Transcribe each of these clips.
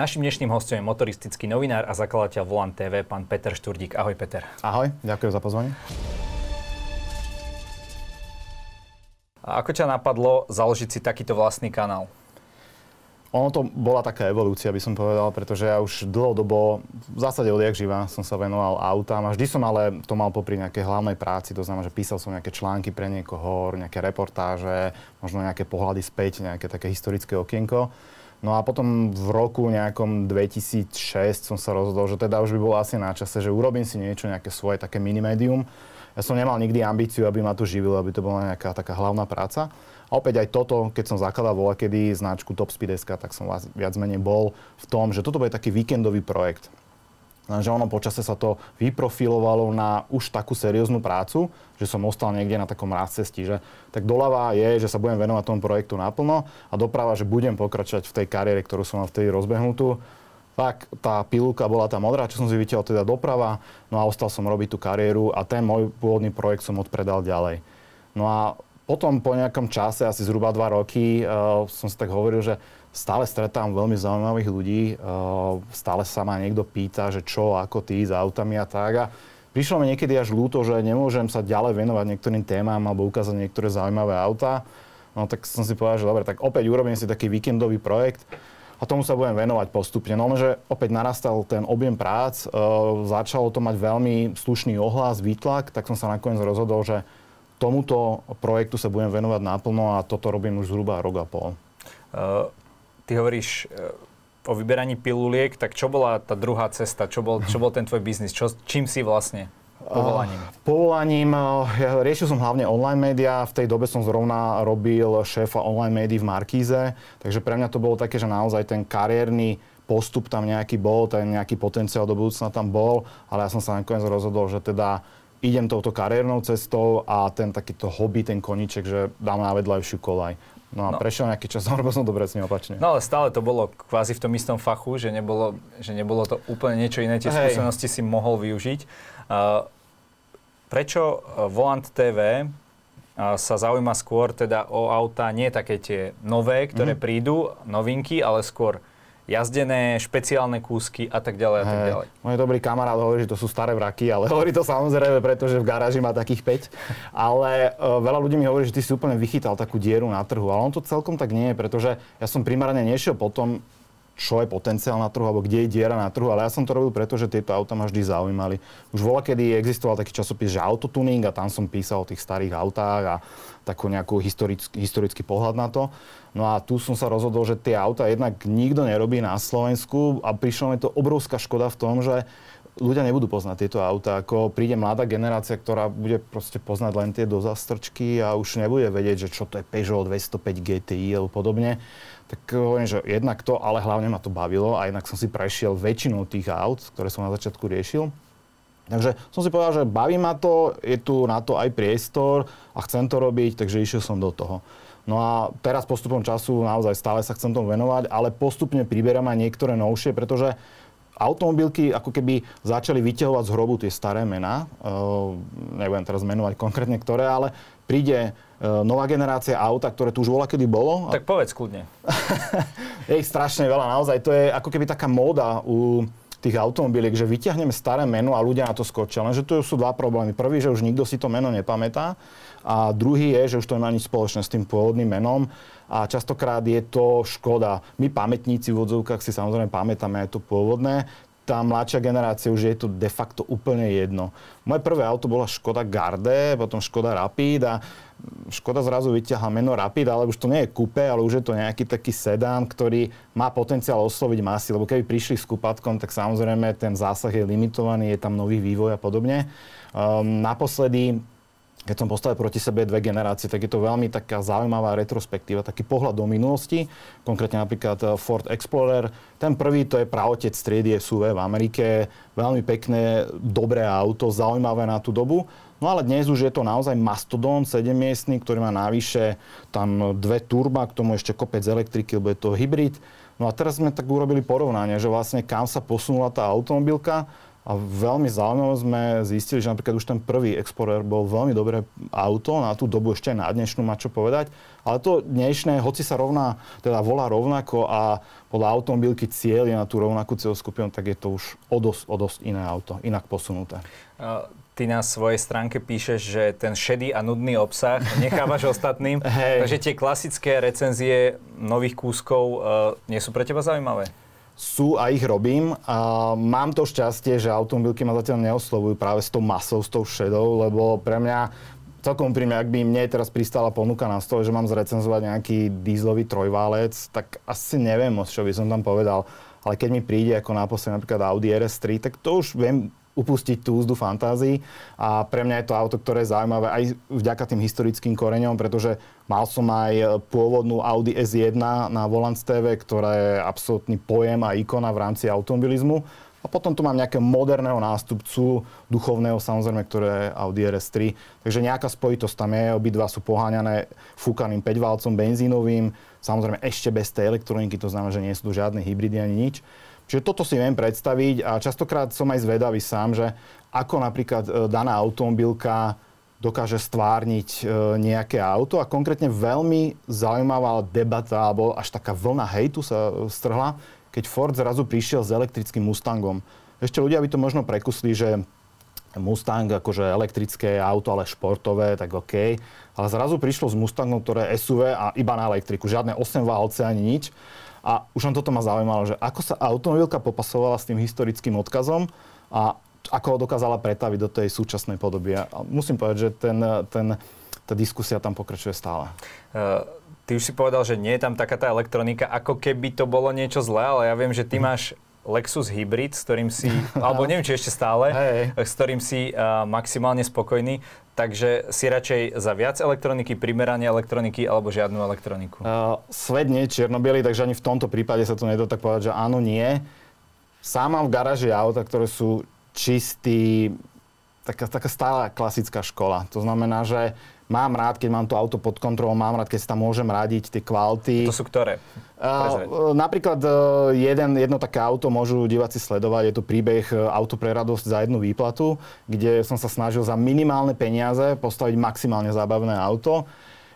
Našim dnešným hostom je motoristický novinár a zakladateľ Volant TV, pán Peter Šturdík. Ahoj, Peter. Ahoj, ďakujem za pozvanie. A ako ťa napadlo založiť si takýto vlastný kanál? Ono to bola taká evolúcia, by som povedal, pretože ja už dlhodobo, v zásade odjak živa, som sa venoval autám a vždy som ale to mal popri nejakej hlavnej práci, to znamená, že písal som nejaké články pre niekoho, nejaké reportáže, možno nejaké pohľady späť, nejaké také historické okienko. No a potom v roku nejakom 2006 som sa rozhodol, že teda už by bolo asi na čase, že urobím si niečo, nejaké svoje také minimedium. Ja som nemal nikdy ambíciu, aby ma to živilo, aby to bola nejaká taká hlavná práca. A opäť aj toto, keď som zakladal voľa kedy značku Top Speed SK, tak som viac menej bol v tom, že toto bude taký víkendový projekt. Lenže ono počase sa to vyprofilovalo na už takú serióznu prácu, že som ostal niekde na takom cesti, že tak doľava je, že sa budem venovať tomu projektu naplno a doprava, že budem pokračovať v tej kariére, ktorú som mal vtedy rozbehnutú. Tak tá pilulka bola tá modrá, čo som si vytiaľ teda doprava, no a ostal som robiť tú kariéru a ten môj pôvodný projekt som odpredal ďalej. No a potom po nejakom čase, asi zhruba dva roky, uh, som si tak hovoril, že stále stretám veľmi zaujímavých ľudí, uh, stále sa ma niekto pýta, že čo, ako ty s autami a tak. A prišlo mi niekedy až ľúto, že nemôžem sa ďalej venovať niektorým témam alebo ukázať niektoré zaujímavé autá. No tak som si povedal, že dobre, tak opäť urobím si taký víkendový projekt a tomu sa budem venovať postupne. No lenže opäť narastal ten objem prác, uh, začalo to mať veľmi slušný ohlas, výtlak, tak som sa nakoniec rozhodol, že tomuto projektu sa budem venovať náplno a toto robím už zhruba rok a pol. Uh, ty hovoríš uh, o vyberaní piluliek, tak čo bola tá druhá cesta? Čo bol, čo bol ten tvoj biznis? Čo, čím si vlastne? Povolaním. Uh, povolaním, ja riešil som hlavne online médiá, v tej dobe som zrovna robil šéfa online médií v Markíze, takže pre mňa to bolo také, že naozaj ten kariérny postup tam nejaký bol, ten nejaký potenciál do budúcna tam bol, ale ja som sa nakoniec rozhodol, že teda idem touto kariérnou cestou a ten takýto hobby, ten koniček, že dám na vedľajšiu kolaj. No a no. prešiel nejaký čas, alebo som dobre s ním opačne. No ale stále to bolo kvázi v tom istom fachu, že nebolo, že nebolo to úplne niečo iné, tie Hej. skúsenosti si mohol využiť. Uh, prečo uh, Volant TV uh, sa zaujíma skôr teda o auta, nie také tie nové, ktoré mm. prídu, novinky, ale skôr jazdené, špeciálne kúsky a tak ďalej a tak ďalej. Môj dobrý kamarát hovorí, že to sú staré vraky, ale hovorí to samozrejme, pretože v garáži má takých 5. Ale uh, veľa ľudí mi hovorí, že ty si úplne vychytal takú dieru na trhu, ale on to celkom tak nie je, pretože ja som primárne nešiel potom čo je potenciál na trhu, alebo kde je diera na trhu, ale ja som to robil preto, že tieto auta ma vždy zaujímali. Už voľa, kedy existoval taký časopis, že autotuning a tam som písal o tých starých autách a takú nejakú historický, historický pohľad na to. No a tu som sa rozhodol, že tie auta jednak nikto nerobí na Slovensku a prišla mi to obrovská škoda v tom, že ľudia nebudú poznať tieto auta. Ako príde mladá generácia, ktorá bude proste poznať len tie dozastrčky a už nebude vedieť, že čo to je Peugeot 205 GTI alebo podobne tak hovorím, že jednak to, ale hlavne ma to bavilo a jednak som si prešiel väčšinu tých aut, ktoré som na začiatku riešil. Takže som si povedal, že baví ma to, je tu na to aj priestor a chcem to robiť, takže išiel som do toho. No a teraz postupom času naozaj stále sa chcem tomu venovať, ale postupne priberám aj niektoré novšie, pretože automobilky ako keby začali vyťahovať z hrobu tie staré mená. Uh, nebudem teraz menovať konkrétne ktoré, ale príde uh, nová generácia auta, ktoré tu už voľa kedy bolo. Tak povedz kľudne. je ich strašne veľa, naozaj. To je ako keby taká móda u tých automobiliek, že vyťahneme staré meno a ľudia na to skočia. Lenže tu sú dva problémy. Prvý, že už nikto si to meno nepamätá a druhý je, že už to nemá nič spoločné s tým pôvodným menom a častokrát je to škoda. My pamätníci v odzovkách si samozrejme pamätáme aj to pôvodné, tá mladšia generácia už je to de facto úplne jedno. Moje prvé auto bola Škoda Garde, potom Škoda Rapid a Škoda zrazu vyťahla meno Rapid, ale už to nie je coupe, ale už je to nejaký taký sedán, ktorý má potenciál osloviť masy, lebo keby prišli s kupatkom, tak samozrejme ten zásah je limitovaný, je tam nový vývoj a podobne. Um, naposledy keď som postavil proti sebe dve generácie, tak je to veľmi taká zaujímavá retrospektíva, taký pohľad do minulosti, konkrétne napríklad eh, Ford Explorer. Ten prvý to je praotec striedy SUV v Amerike, veľmi pekné, dobré auto, zaujímavé na tú dobu. No ale dnes už je to naozaj mastodon 7-miestný, ktorý má navyše tam dve turba, k tomu ešte kopec elektriky, lebo je to hybrid. No a teraz sme tak urobili porovnanie, že vlastne kam sa posunula tá automobilka A veľmi zaujímavé sme zistili, že napríklad už ten prvý Explorer bol veľmi dobré auto, na tú dobu ešte na dnešnú má čo povedať, ale to dnešné, hoci sa rovná, teda volá rovnako a podľa automobilky cieľ je na tú rovnakú cieľskupinu, tak je to už o dosť, o dosť iné auto, inak posunuté. Ty na svojej stránke píšeš, že ten šedý a nudný obsah nechávaš ostatným, hey. takže tie klasické recenzie nových kúskov uh, nie sú pre teba zaujímavé? sú a ich robím. A mám to šťastie, že automobilky ma zatiaľ neoslovujú práve s tou masou, s tou šedou, lebo pre mňa celkom úprimne, ak by mne teraz pristala ponuka na stole, že mám zrecenzovať nejaký dízlový trojválec, tak asi neviem moc, čo by som tam povedal. Ale keď mi príde ako náposled napríklad Audi RS3, tak to už viem upustiť tú úzdu fantázii. A pre mňa je to auto, ktoré je zaujímavé aj vďaka tým historickým koreňom, pretože mal som aj pôvodnú Audi S1 na Volants TV, ktorá je absolútny pojem a ikona v rámci automobilizmu. A potom tu mám nejakého moderného nástupcu, duchovného samozrejme, ktoré je Audi RS3. Takže nejaká spojitosť tam je, obidva sú poháňané fúkaným 5-válcom benzínovým, samozrejme ešte bez tej elektroniky, to znamená, že nie sú tu žiadne hybridy ani nič. Čiže toto si viem predstaviť a častokrát som aj zvedavý sám, že ako napríklad e, daná automobilka dokáže stvárniť e, nejaké auto a konkrétne veľmi zaujímavá debata alebo až taká vlna hejtu sa strhla, keď Ford zrazu prišiel s elektrickým Mustangom. Ešte ľudia by to možno prekusli, že Mustang akože elektrické auto, ale športové, tak OK. Ale zrazu prišlo s Mustangom, ktoré je SUV a iba na elektriku. Žiadne 8 válce ani nič. A už len toto ma zaujímalo, že ako sa automobilka popasovala s tým historickým odkazom a ako ho dokázala pretaviť do tej súčasnej podoby. A musím povedať, že ten, ten, tá diskusia tam pokračuje stále. Uh, ty už si povedal, že nie je tam taká tá elektronika, ako keby to bolo niečo zlé, ale ja viem, že ty mhm. máš Lexus Hybrid, s ktorým si, alebo neviem, či ešte stále, hey. s ktorým si uh, maximálne spokojný. Takže si radšej za viac elektroniky, primeranie elektroniky alebo žiadnu elektroniku? Uh, svet nie je čiernobiely, takže ani v tomto prípade sa to nedá tak povedať, že áno, nie. Sám mám v garáži auta, ktoré sú čistý, taká, taká stála klasická škola. To znamená, že Mám rád, keď mám to auto pod kontrolou, mám rád, keď si tam môžem radiť tie kvality. To sú ktoré? Uh, napríklad uh, jeden, jedno také auto môžu diváci sledovať, je to príbeh uh, Auto pre radosť za jednu výplatu, kde som sa snažil za minimálne peniaze postaviť maximálne zábavné auto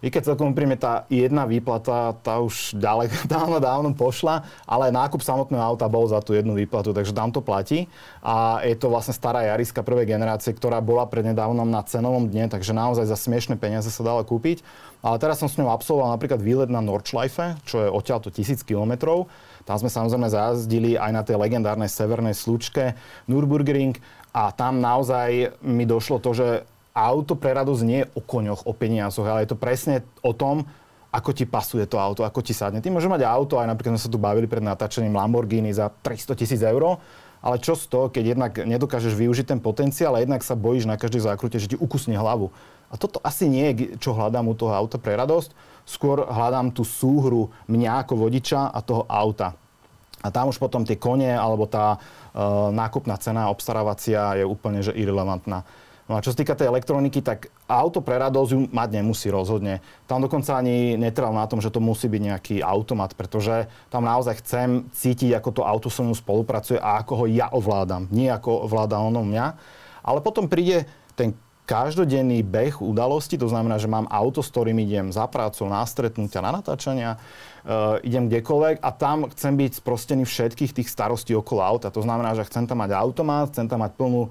i keď celkom príjme tá jedna výplata, tá už ďaleko, dávno, dávno pošla, ale nákup samotného auta bol za tú jednu výplatu, takže tam to platí. A je to vlastne stará Jariska prvej generácie, ktorá bola prednedávnom na cenovom dne, takže naozaj za smiešne peniaze sa dala kúpiť. Ale teraz som s ňou absolvoval napríklad výlet na Nordschleife, čo je odtiaľto tisíc kilometrov. Tam sme samozrejme zajazdili aj na tej legendárnej severnej slučke Nürburgring a tam naozaj mi došlo to, že auto pre radosť nie je o koňoch, o peniazoch, ale je to presne o tom, ako ti pasuje to auto, ako ti sadne. Ty môžeš mať auto, aj napríklad sme sa tu bavili pred natáčaním Lamborghini za 300 tisíc eur, ale čo z toho, keď jednak nedokážeš využiť ten potenciál a jednak sa bojíš na každej zákrute, že ti ukusne hlavu. A toto asi nie je, čo hľadám u toho auta pre radosť. Skôr hľadám tú súhru mňa ako vodiča a toho auta. A tam už potom tie kone alebo tá uh, nákupná cena obstarávacia je úplne že irrelevantná. No a čo sa týka tej elektroniky, tak auto pre radosť ju mať nemusí rozhodne. Tam dokonca ani netrval na tom, že to musí byť nejaký automat, pretože tam naozaj chcem cítiť, ako to auto so mnou spolupracuje a ako ho ja ovládam. Nie ako ovláda ono mňa. Ale potom príde ten každodenný beh udalosti, to znamená, že mám auto, s ktorým idem za prácu, na stretnutia, na natáčania, uh, idem kdekoľvek a tam chcem byť sprostený všetkých tých starostí okolo auta. To znamená, že chcem tam mať automat, chcem tam mať plnú uh,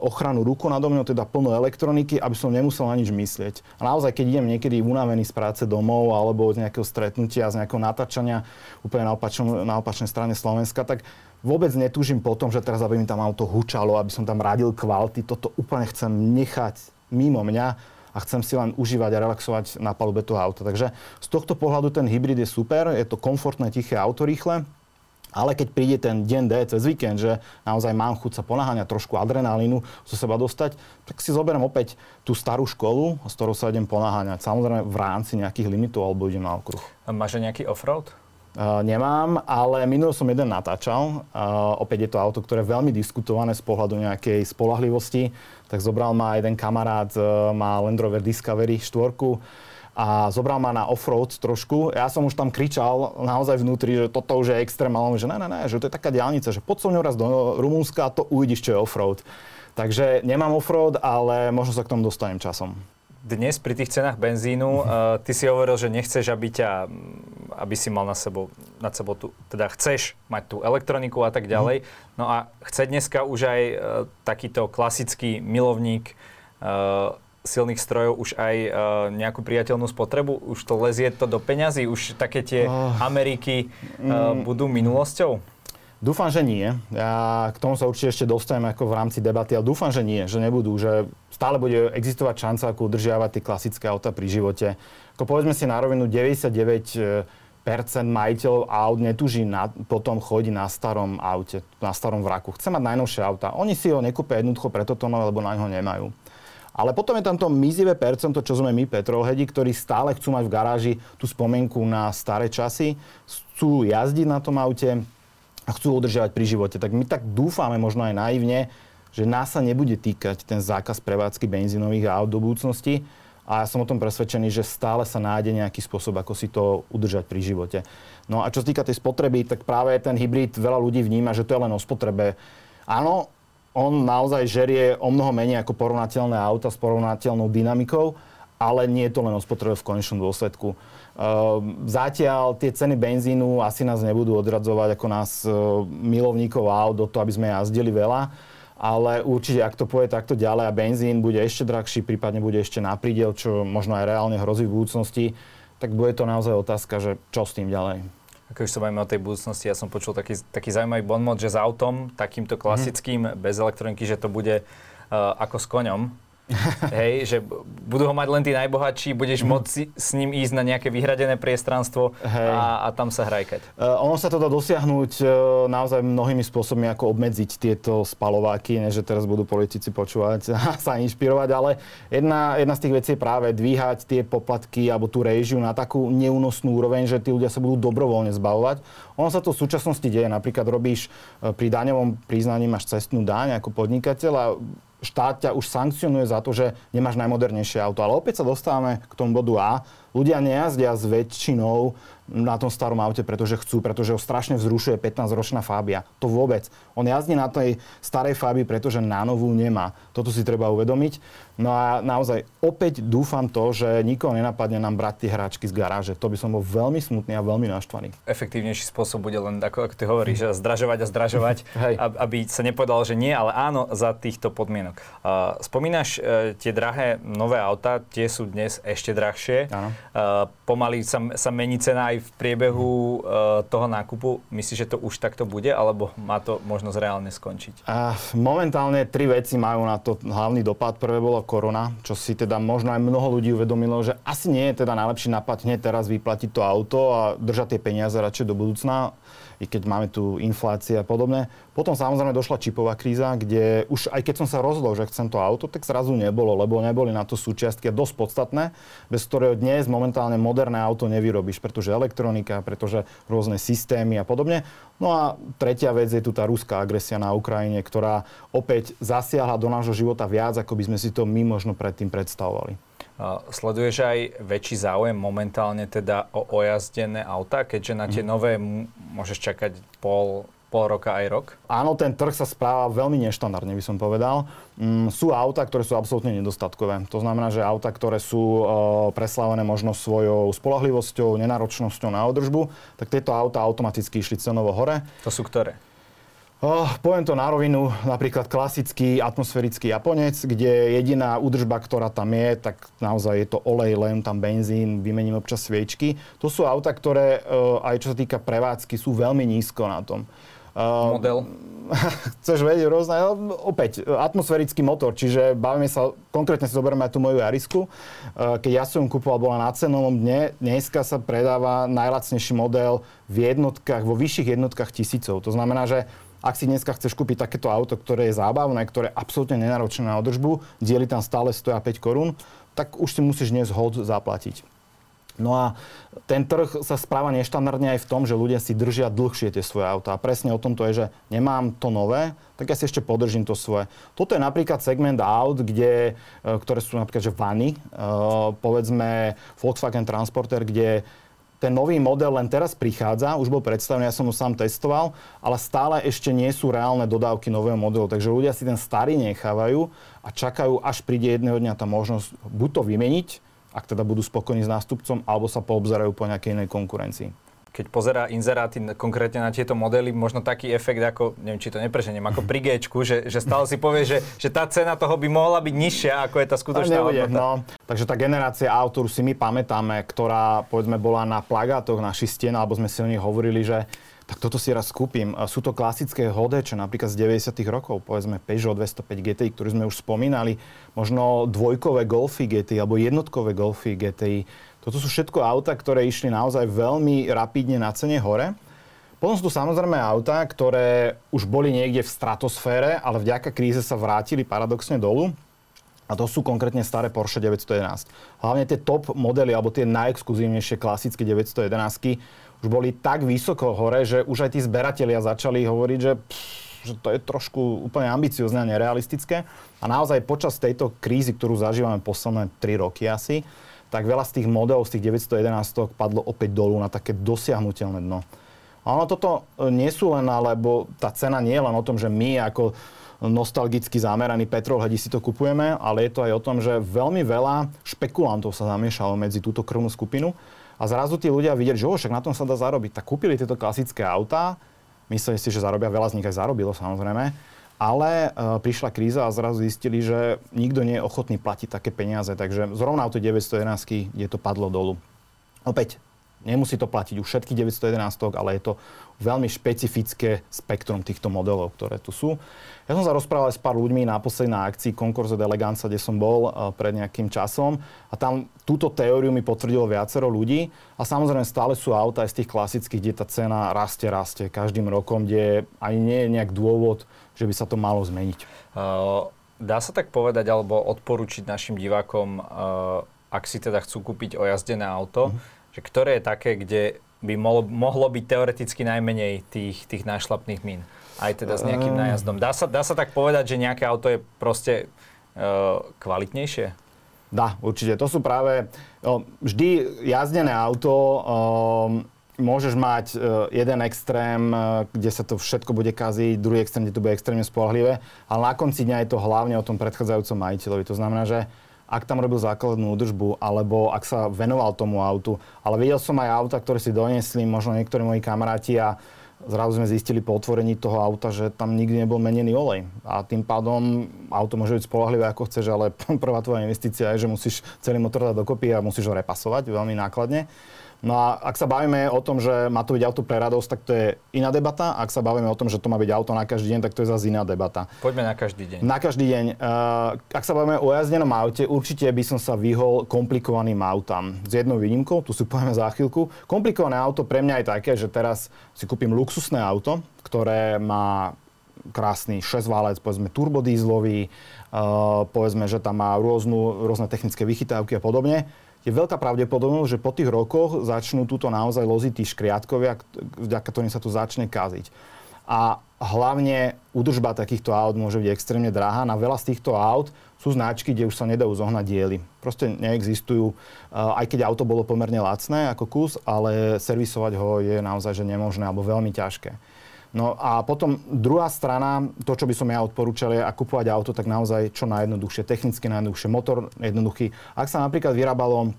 ochranu ruku nado mňou, teda plnú elektroniky, aby som nemusel na nič myslieť. A naozaj, keď idem niekedy unavený z práce domov alebo z nejakého stretnutia, z nejakého natáčania úplne na, opačnom, na opačnej strane Slovenska, tak vôbec netúžim po tom, že teraz aby mi tam auto hučalo, aby som tam radil kvality. Toto úplne chcem nechať mimo mňa a chcem si len užívať a relaxovať na palube toho auta. Takže z tohto pohľadu ten hybrid je super, je to komfortné, tiché auto, rýchle. Ale keď príde ten deň D cez víkend, že naozaj mám chuť sa ponáhania trošku adrenalínu zo seba dostať, tak si zoberiem opäť tú starú školu, s ktorou sa idem ponáhania. Samozrejme v rámci nejakých limitov alebo idem na okruh. A máš nejaký offroad? Uh, nemám, ale minul som jeden natáčal. Uh, opäť je to auto, ktoré je veľmi diskutované z pohľadu nejakej spolahlivosti. Tak zobral ma jeden kamarát, uh, má Land Rover Discovery 4 a zobral ma na offroad trošku. Ja som už tam kričal naozaj vnútri, že toto už je extrém, ale že ne, ne, ne, že to je taká diálnica, že poď som raz do Rumúnska a to uvidíš, čo je offroad. Takže nemám offroad, ale možno sa k tomu dostanem časom. Dnes pri tých cenách benzínu, uh, ty si hovoril, že nechceš, aby ťa, aby si mal na sebou, nad sebou tu, teda chceš mať tú elektroniku a tak ďalej. Mm. No a chce dneska už aj uh, takýto klasický milovník uh, silných strojov už aj uh, nejakú priateľnú spotrebu? Už to lezie to do peňazí? Už také tie oh. Ameriky uh, mm. budú minulosťou? Dúfam, že nie. Ja k tomu sa určite ešte dostanem ako v rámci debaty, ale dúfam, že nie, že nebudú, že stále bude existovať šanca, ako udržiavať tie klasické auta pri živote. Ako povedzme si na rovinu, 99 percent majiteľov aut netuží na, potom chodí na starom aute, na starom vraku. Chce mať najnovšie auta. Oni si ho nekúpia jednoducho preto to nové, lebo na ňo nemajú. Ale potom je tam to mizivé percento, čo sme my petrolhedi, ktorí stále chcú mať v garáži tú spomienku na staré časy, chcú jazdiť na tom aute a chcú udržiavať pri živote. Tak my tak dúfame, možno aj naivne, že nás sa nebude týkať ten zákaz prevádzky benzínových aut do budúcnosti. A ja som o tom presvedčený, že stále sa nájde nejaký spôsob, ako si to udržať pri živote. No a čo sa týka tej spotreby, tak práve ten hybrid veľa ľudí vníma, že to je len o spotrebe. Áno, on naozaj žerie o mnoho menej ako porovnateľné auta s porovnateľnou dynamikou, ale nie je to len o spotrebe v konečnom dôsledku. Ehm, zatiaľ tie ceny benzínu asi nás nebudú odradzovať ako nás e, milovníkov aut do toho, aby sme jazdili veľa, ale určite ak to pôjde takto ďalej a benzín bude ešte drahší, prípadne bude ešte na prídel, čo možno aj reálne hrozí v budúcnosti, tak bude to naozaj otázka, že čo s tým ďalej. Ako už sa bavíme o tej budúcnosti, ja som počul taký, taký zaujímavý bonmot, že s autom, takýmto klasickým, mm. bez elektroniky, že to bude uh, ako s koňom, Hej, že budú ho mať len tí najbohatší, budeš mm. môcť s ním ísť na nejaké vyhradené priestranstvo a, a tam sa hrajkať. Uh, ono sa to dá dosiahnuť uh, naozaj mnohými spôsobmi, ako obmedziť tieto spalováky, ne, že teraz budú politici počúvať a sa inšpirovať, ale jedna, jedna z tých vecí je práve dvíhať tie poplatky alebo tú režiu na takú neúnosnú úroveň, že tí ľudia sa budú dobrovoľne zbavovať. Ono sa to v súčasnosti deje. Napríklad robíš uh, pri daňovom priznaní máš cestnú daň ako podnikateľ a štát ťa už sankcionuje za to, že nemáš najmodernejšie auto. Ale opäť sa dostávame k tomu bodu A. Ľudia nejazdia s väčšinou na tom starom aute, pretože chcú, pretože ho strašne vzrušuje 15-ročná Fabia. To vôbec. On jazdí na tej starej Fabii, pretože na novú nemá. Toto si treba uvedomiť. No a naozaj opäť dúfam to, že nikoho nenapadne nám brať tie hračky z garáže. To by som bol veľmi smutný a veľmi naštvaný. Efektívnejší spôsob bude len, ako, ako ty hovoríš, že zdražovať a zdražovať, aby sa nepovedalo, že nie, ale áno za týchto podmienok. Uh, spomínaš uh, tie drahé nové auta, tie sú dnes ešte drahšie. Áno. Uh, pomaly sa, sa mení cena aj v priebehu uh, toho nákupu? Myslíš, že to už takto bude, alebo má to možnosť reálne skončiť? Uh, momentálne tri veci majú na to hlavný dopad. Prvé bolo korona, čo si teda možno aj mnoho ľudí uvedomilo, že asi nie je teda najlepší nápad teraz vyplatiť to auto a držať tie peniaze radšej do budúcna i keď máme tu inflácie a podobne. Potom samozrejme došla čipová kríza, kde už aj keď som sa rozhodol, že chcem to auto, tak zrazu nebolo, lebo neboli na to súčiastky dosť podstatné, bez ktorého dnes momentálne moderné auto nevyrobíš, pretože elektronika, pretože rôzne systémy a podobne. No a tretia vec je tu tá ruská agresia na Ukrajine, ktorá opäť zasiahla do nášho života viac, ako by sme si to my možno predtým predstavovali. Sleduješ aj väčší záujem momentálne teda o ojazdené auta, keďže na tie mm. nové môžeš čakať pol, pol roka aj rok? Áno, ten trh sa správa veľmi neštandardne, by som povedal. Mm, sú auta, ktoré sú absolútne nedostatkové. To znamená, že auta, ktoré sú e, preslávené možno svojou spolahlivosťou, nenáročnosťou na održbu, tak tieto auta automaticky išli cenovo hore. To sú ktoré? Oh, poviem to na rovinu, napríklad klasický atmosférický Japonec, kde jediná údržba, ktorá tam je, tak naozaj je to olej, len tam benzín, vymením občas sviečky. To sú auta, ktoré uh, aj čo sa týka prevádzky sú veľmi nízko na tom. Uh, Model? Chceš vedieť rôzne? No, opäť, atmosférický motor, čiže bavíme sa, konkrétne si zoberieme aj tú moju Jarisku. Uh, keď ja som ju kúpoval, bola na cenovom dne, dneska sa predáva najlacnejší model v jednotkách, vo vyšších jednotkách tisícov. To znamená, že ak si dneska chceš kúpiť takéto auto, ktoré je zábavné, ktoré je absolútne nenáročné na održbu, diely tam stále stoja 5 korún, tak už si musíš dnes hod zaplatiť. No a ten trh sa správa neštandardne aj v tom, že ľudia si držia dlhšie tie svoje autá. A presne o tom to je, že nemám to nové, tak ja si ešte podržím to svoje. Toto je napríklad segment aut, kde, e, ktoré sú napríklad že vany, e, povedzme Volkswagen Transporter, kde ten nový model len teraz prichádza, už bol predstavený, ja som ho sám testoval, ale stále ešte nie sú reálne dodávky nového modelu. Takže ľudia si ten starý nechávajú a čakajú, až príde jedného dňa tá možnosť buď to vymeniť, ak teda budú spokojní s nástupcom, alebo sa poobzerajú po nejakej inej konkurencii keď pozerá inzeráty konkrétne na tieto modely, možno taký efekt ako, neviem, či to nepreženiem, ako pri g že, že stále si povie, že, že tá cena toho by mohla byť nižšia, ako je tá skutočná nebude, hodnota. No. Takže tá generácia aut, ktorú si my pamätáme, ktorá povedzme bola na plagátoch našich stien, alebo sme si o nich hovorili, že tak toto si raz kúpim. Sú to klasické hodeče, napríklad z 90 rokov, povedzme Peugeot 205 GTI, ktorý sme už spomínali, možno dvojkové Golfy GTI alebo jednotkové Golfy GTI. Toto sú všetko auta, ktoré išli naozaj veľmi rapidne na cene hore. Potom sú tu samozrejme auta, ktoré už boli niekde v stratosfére, ale vďaka kríze sa vrátili paradoxne dolu. A to sú konkrétne staré Porsche 911. Hlavne tie top modely, alebo tie najexkluzívnejšie klasické 911 už boli tak vysoko hore, že už aj tí zberatelia začali hovoriť, že, pff, že to je trošku úplne ambiciozne a nerealistické. A naozaj počas tejto krízy, ktorú zažívame posledné 3 roky asi, tak veľa z tých modelov, z tých 911 padlo opäť dolu na také dosiahnutelné dno. A ono toto e, nie sú len, alebo tá cena nie je len o tom, že my ako nostalgicky zameraní petrolhedi si to kupujeme, ale je to aj o tom, že veľmi veľa špekulantov sa zamiešalo medzi túto krvnú skupinu a zrazu tí ľudia videli, že o, však na tom sa dá zarobiť. Tak kúpili tieto klasické autá, mysleli si, že zarobia, veľa z nich aj zarobilo samozrejme, ale e, prišla kríza a zrazu zistili, že nikto nie je ochotný platiť také peniaze. Takže zrovna auto 911, kde to padlo dolu. Opäť, nemusí to platiť už všetky 911, ale je to veľmi špecifické spektrum týchto modelov, ktoré tu sú. Ja som sa rozprával s pár ľuďmi na poslednej akcii Concourse d'Eleganza, kde som bol uh, pred nejakým časom a tam túto teóriu mi potvrdilo viacero ľudí a samozrejme stále sú auta aj z tých klasických, kde tá cena rastie, rastie každým rokom, kde ani nie je nejak dôvod, že by sa to malo zmeniť. Uh, dá sa tak povedať alebo odporučiť našim divákom, uh, ak si teda chcú kúpiť ojazdené auto, uh-huh. že ktoré je také, kde by mohlo, mohlo byť teoreticky najmenej tých, tých nášlapných mín? aj teda s nejakým nájazdom. Dá sa, dá sa tak povedať, že nejaké auto je proste uh, kvalitnejšie? Dá, určite. To sú práve... No, vždy jazdené auto um, môžeš mať uh, jeden extrém, uh, kde sa to všetko bude kaziť, druhý extrém, kde to bude extrémne spolahlivé, ale na konci dňa je to hlavne o tom predchádzajúcom majiteľovi. To znamená, že ak tam robil základnú údržbu, alebo ak sa venoval tomu autu. Ale videl som aj auta, ktoré si doniesli možno niektorí moji kamaráti a zrazu sme zistili po otvorení toho auta, že tam nikdy nebol menený olej. A tým pádom auto môže byť spolahlivé ako chceš, ale prvá tvoja investícia je, že musíš celý motor dať dokopy a musíš ho repasovať veľmi nákladne. No a ak sa bavíme o tom, že má to byť auto pre radosť, tak to je iná debata. Ak sa bavíme o tom, že to má byť auto na každý deň, tak to je zase iná debata. Poďme na každý deň. Na každý deň. Uh, ak sa bavíme o jazdenom aute, určite by som sa vyhol komplikovaným autám. S jednou výnimkou, tu si povieme za chvíľku. Komplikované auto pre mňa je také, že teraz si kúpim luxusné auto, ktoré má krásny 6-válec, povedzme turbodízlový, uh, povedzme, že tam má rôznu, rôzne technické vychytávky a podobne je veľká pravdepodobnosť, že po tých rokoch začnú túto naozaj loziť tí škriatkovia, vďaka ktorým sa to začne kaziť. A hlavne údržba takýchto aut môže byť extrémne drahá. Na veľa z týchto aut sú značky, kde už sa nedajú zohnať diely. Proste neexistujú, aj keď auto bolo pomerne lacné ako kus, ale servisovať ho je naozaj že nemožné alebo veľmi ťažké. No a potom druhá strana, to, čo by som ja odporúčal, je, ak kupovať auto, tak naozaj čo najjednoduchšie, technicky najjednoduchšie, motor jednoduchý. Ak sa napríklad vyrábalo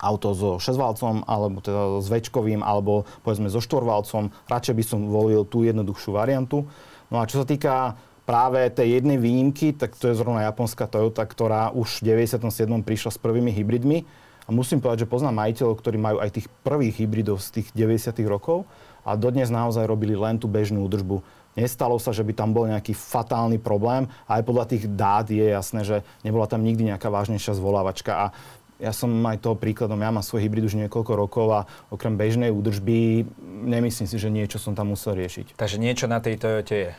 auto so 6-valcom, alebo teda s väčkovým, alebo povedzme so 4-valcom, radšej by som volil tú jednoduchšiu variantu. No a čo sa týka práve tej jednej výnimky, tak to je zrovna japonská Toyota, ktorá už v 97. prišla s prvými hybridmi. A musím povedať, že poznám majiteľov, ktorí majú aj tých prvých hybridov z tých 90. rokov a dodnes naozaj robili len tú bežnú údržbu. Nestalo sa, že by tam bol nejaký fatálny problém aj podľa tých dát je jasné, že nebola tam nikdy nejaká vážnejšia zvolávačka. A ja som aj toho príkladom, ja mám svoj hybrid už niekoľko rokov a okrem bežnej údržby nemyslím si, že niečo som tam musel riešiť. Takže niečo na tej Toyote je?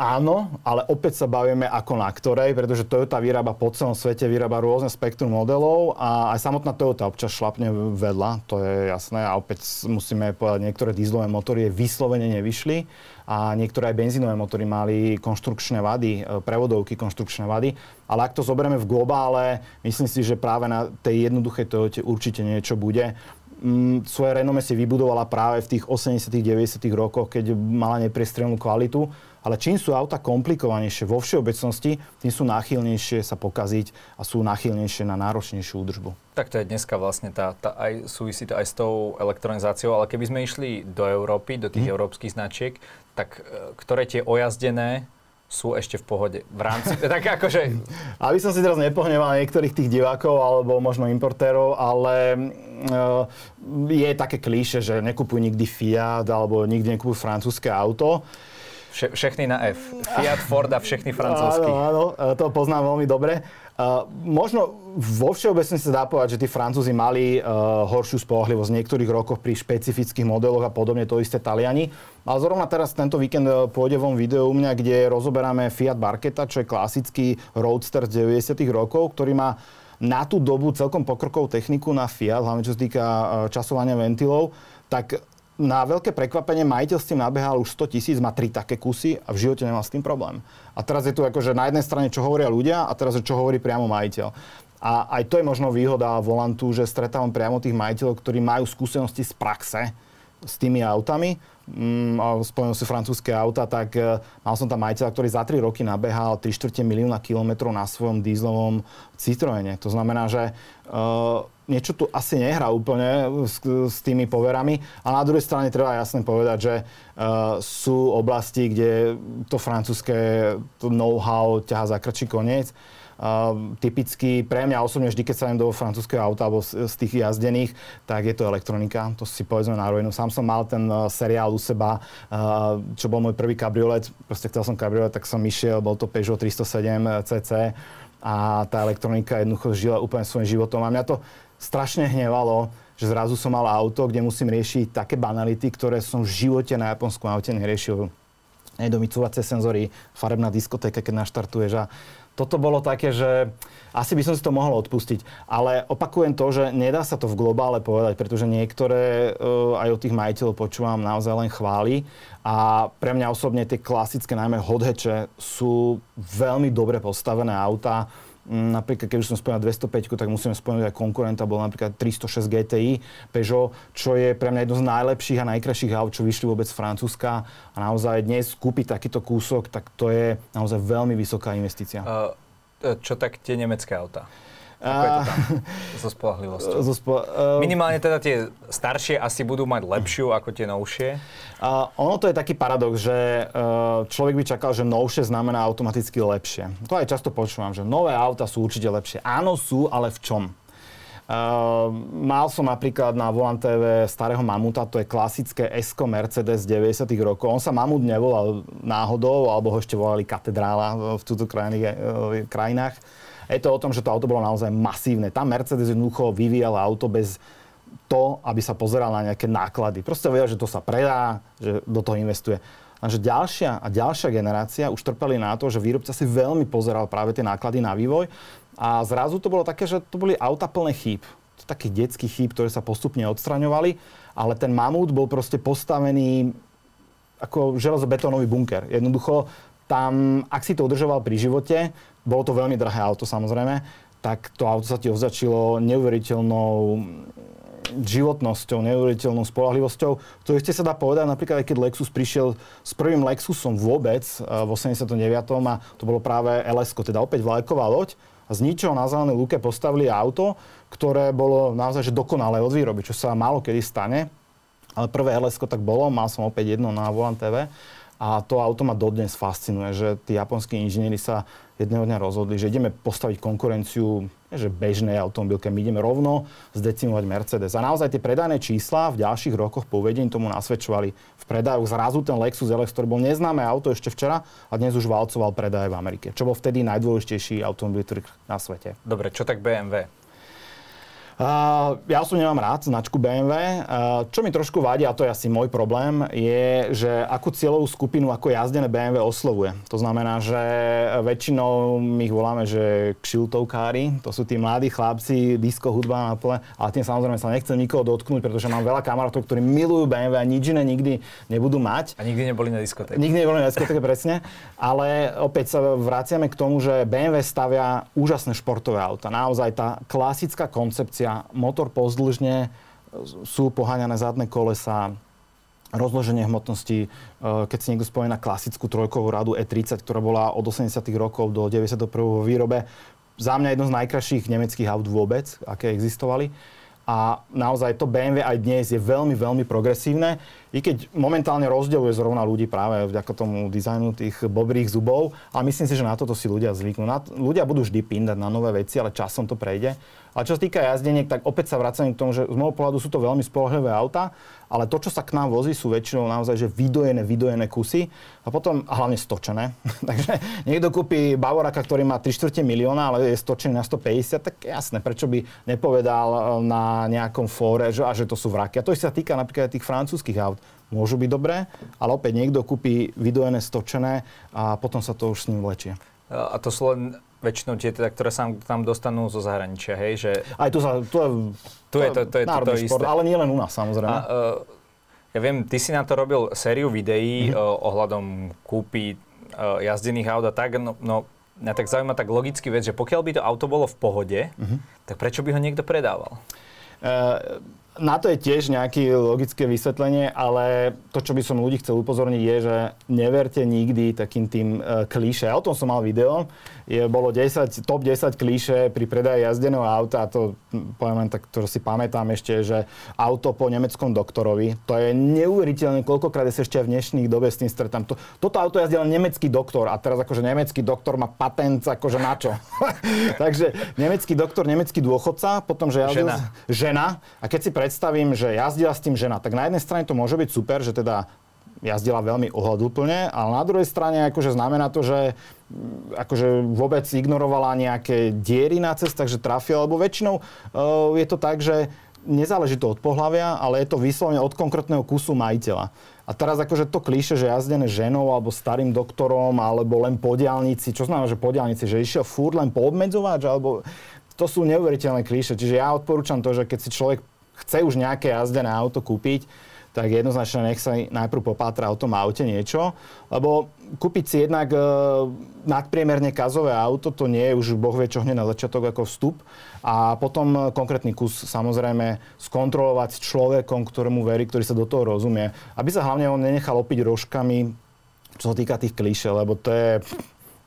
Áno, ale opäť sa bavíme ako na ktorej, pretože Toyota vyrába po celom svete, vyrába rôzne spektrum modelov a aj samotná Toyota občas šlapne vedľa, to je jasné. A opäť musíme povedať, niektoré dízlové motory vyslovene nevyšli a niektoré aj benzínové motory mali konštrukčné vady, e, prevodovky konštrukčné vady. Ale ak to zoberieme v globále, myslím si, že práve na tej jednoduchej Toyote určite niečo bude mm, svoje renome si vybudovala práve v tých 80 90 rokoch, keď mala nepriestrelnú kvalitu ale čím sú auta komplikovanejšie vo všeobecnosti, tým sú náchylnejšie sa pokaziť a sú náchylnejšie na náročnejšiu údržbu. Tak to je dneska vlastne tá, tá aj súvisí to aj s tou elektronizáciou, ale keby sme išli do Európy, do tých mm. európskych značiek, tak e, ktoré tie ojazdené sú ešte v pohode. V rámci, tak akože... Aby som si teraz nepohneval niektorých tých divákov alebo možno importérov, ale uh, je také klíše, že nekupujú nikdy Fiat alebo nikdy nekupujú francúzske auto. Vše, všechny na F. Fiat, Ford a všechny francúzsky. Áno, áno, to poznám veľmi dobre. Uh, možno vo všeobecnosti sa dá povedať, že tí Francúzi mali uh, horšiu spolahlivosť v niektorých rokoch pri špecifických modeloch a podobne to isté Taliani. Ale zrovna teraz tento víkend pôjde von video u mňa, kde rozoberáme Fiat Barketa, čo je klasický roadster z 90 rokov, ktorý má na tú dobu celkom pokrokovú techniku na Fiat, hlavne čo sa týka časovania ventilov, tak na veľké prekvapenie majiteľ s tým nabehal už 100 tisíc, má tri také kusy a v živote nemal s tým problém. A teraz je tu akože na jednej strane, čo hovoria ľudia a teraz čo hovorí priamo majiteľ. A aj to je možno výhoda volantu, že stretávam priamo tých majiteľov, ktorí majú skúsenosti z praxe s tými autami. Mm, spomenul si francúzske auta, tak e, mal som tam majiteľa, ktorý za 3 roky nabehal 3 čtvrte milióna kilometrov na svojom dízlovom Citroene. To znamená, že uh, niečo tu asi nehrá úplne s, s tými poverami. A na druhej strane treba jasne povedať, že uh, sú oblasti, kde to francúzske know-how ťaha za krčí koniec. Uh, typicky pre mňa osobne vždy, keď sa do francúzského auta alebo z, z tých jazdených, tak je to elektronika. To si povedzme na rovinu. Sám som mal ten uh, seriál u seba, uh, čo bol môj prvý kabriolet. Proste chcel som kabriolet, tak som išiel, bol to Peugeot 307 CC a tá elektronika jednoducho žila úplne svojím životom. A mňa to strašne hnevalo, že zrazu som mal auto, kde musím riešiť také banality, ktoré som v živote na japonskom aute neriešil. Nedomicovacie senzory, farebná diskotéka, keď naštartuješ a toto bolo také, že asi by som si to mohol odpustiť. Ale opakujem to, že nedá sa to v globále povedať, pretože niektoré uh, aj od tých majiteľov počúvam naozaj len chváli. A pre mňa osobne tie klasické, najmä hodheče, sú veľmi dobre postavené auta Mm, napríklad, keď už som spomínal 205, tak musíme spomenúť aj konkurenta, bol napríklad 306 GTI Peugeot, čo je pre mňa jedno z najlepších a najkrajších aut, čo vyšli vôbec z Francúzska. A naozaj dnes kúpiť takýto kúsok, tak to je naozaj veľmi vysoká investícia. Uh, čo tak tie nemecké autá? Ako je to tam so spolahlivosťou? So spo- uh, Minimálne teda tie staršie asi budú mať lepšiu ako tie novšie? Uh, ono to je taký paradox, že uh, človek by čakal, že novšie znamená automaticky lepšie. To aj často počúvam, že nové auta sú určite lepšie. Áno, sú, ale v čom? Uh, mal som napríklad na Volant TV starého Mamuta, to je klasické Esko Mercedes 90 rokov. On sa Mamut nevolal náhodou, alebo ho ešte volali katedrála v túto krajinách. Je to o tom, že to auto bolo naozaj masívne. Tam Mercedes jednoducho vyvíjal auto bez to, aby sa pozeral na nejaké náklady. Proste vedel, že to sa predá, že do toho investuje. Lenže ďalšia a ďalšia generácia už trpeli na to, že výrobca si veľmi pozeral práve tie náklady na vývoj a zrazu to bolo také, že to boli auta plné chýb. Takých detských chýb, ktoré sa postupne odstraňovali, ale ten mamút bol proste postavený ako železobetónový bunker. Jednoducho tam, ak si to udržoval pri živote, bolo to veľmi drahé auto samozrejme, tak to auto sa ti označilo neuveriteľnou životnosťou, neuveriteľnou spolahlivosťou. To ešte sa dá povedať, napríklad aj keď Lexus prišiel s prvým Lexusom vôbec eh, v 89. a to bolo práve ls teda opäť vlajková loď a z ničoho na zelenej lúke postavili auto, ktoré bolo naozaj že dokonalé od výroby, čo sa málo kedy stane. Ale prvé ls tak bolo, mal som opäť jedno na Volant TV a to auto ma dodnes fascinuje, že tí japonskí inžinieri sa jedného dňa rozhodli, že ideme postaviť konkurenciu že bežnej automobilke, my ideme rovno zdecimovať Mercedes. A naozaj tie predajné čísla v ďalších rokoch po uvedení tomu nasvedčovali. V predajoch zrazu ten Lexus LX, ktorý bol neznáme auto ešte včera a dnes už valcoval predaje v Amerike, čo bol vtedy najdôležitejší automobilový trh na svete. Dobre, čo tak BMW? Ja osobne nemám rád značku BMW. Čo mi trošku vadí, a to je asi môj problém, je, že akú cieľovú skupinu ako jazdené BMW oslovuje. To znamená, že väčšinou my ich voláme, že kšiltovkári, to sú tí mladí chlapci, disco hudba na pole, ale tým samozrejme sa nechcem nikoho dotknúť, pretože mám veľa kamarátov, ktorí milujú BMW a nič iné nikdy nebudú mať. A nikdy neboli na diskotéke. Nikdy neboli na diskotéke, presne. Ale opäť sa vraciame k tomu, že BMW stavia úžasné športové auta. Naozaj tá klasická koncepcia motor pozdĺžne, sú poháňané zadné kolesa, rozloženie hmotnosti, e, keď si niekto spomína klasickú trojkovú radu E30, ktorá bola od 80. rokov do 91. vo výrobe, za mňa jedno z najkrajších nemeckých aut vôbec, aké existovali. A naozaj to BMW aj dnes je veľmi, veľmi progresívne, i keď momentálne rozdeľuje zrovna ľudí práve vďaka tomu dizajnu tých bobrých zubov. A myslím si, že na toto si ľudia zvyknú. Na, ľudia budú vždy pindať na nové veci, ale časom to prejde. A čo sa týka jazdeniek, tak opäť sa vracam k tomu, že z môjho pohľadu sú to veľmi spolahlivé auta, ale to, čo sa k nám vozí, sú väčšinou naozaj že vydojené, vydojené kusy a potom a hlavne stočené. Takže niekto kúpi Bavoraka, ktorý má 3 čtvrte milióna, ale je stočený na 150, tak jasné, prečo by nepovedal e, na nejakom fóre, že, a že to sú vraky. A to sa týka napríklad tých francúzskych aut. Môžu byť dobré, ale opäť niekto kúpi vydojené, stočené a potom sa to už s ním vlečie. A to sú len väčšinou tie, teda, ktoré sa tam dostanú zo zahraničia, hej? Že... Aj tu, sa, tu, je, tu je to, to, je to, to isté. ale nie len u nás, samozrejme. A, uh, ja viem, ty si na to robil sériu videí mm-hmm. uh, ohľadom kúpy uh, jazdených aut a tak, no, no mňa tak zaujíma tak logicky vec, že pokiaľ by to auto bolo v pohode, mm-hmm. tak prečo by ho niekto predával? Uh, na to je tiež nejaké logické vysvetlenie, ale to, čo by som ľudí chcel upozorniť, je, že neverte nikdy takým tým uh, klíše. O tom som mal video, je, bolo 10, top 10 klíše pri predaji jazdeného auta, a to poviem len tak, to si pamätám ešte, že auto po nemeckom doktorovi, to je neuveriteľné, koľkokrát sa ešte v dnešných dobe s tým stretám. To, toto auto jazdil nemecký doktor a teraz akože nemecký doktor má patent akože na čo. Takže nemecký doktor, nemecký dôchodca, potom, že jazdil... Žena. Žena. A keď si predstavím, že jazdila s tým žena, tak na jednej strane to môže byť super, že teda jazdila veľmi ohľadúplne, ale na druhej strane akože znamená to, že mm, akože vôbec ignorovala nejaké diery na cestách, že trafila, lebo väčšinou uh, je to tak, že nezáleží to od pohľavia, ale je to vyslovene od konkrétneho kusu majiteľa. A teraz akože to klíše, že jazdené ženou alebo starým doktorom alebo len podialnici, čo znamená, že podialnici, že išiel furt len poobmedzovač, alebo to sú neuveriteľné klíše. Čiže ja odporúčam to, že keď si človek chce už nejaké jazdené auto kúpiť, tak jednoznačne nech sa najprv popátra o tom aute niečo, lebo kúpiť si jednak e, nadpriemerne kazové auto, to nie je už boh vie čo hneď na začiatok ako vstup. A potom konkrétny kus samozrejme skontrolovať s človekom, ktorému verí, ktorý sa do toho rozumie. Aby sa hlavne on nenechal opiť rožkami, čo sa týka tých klíše, lebo to je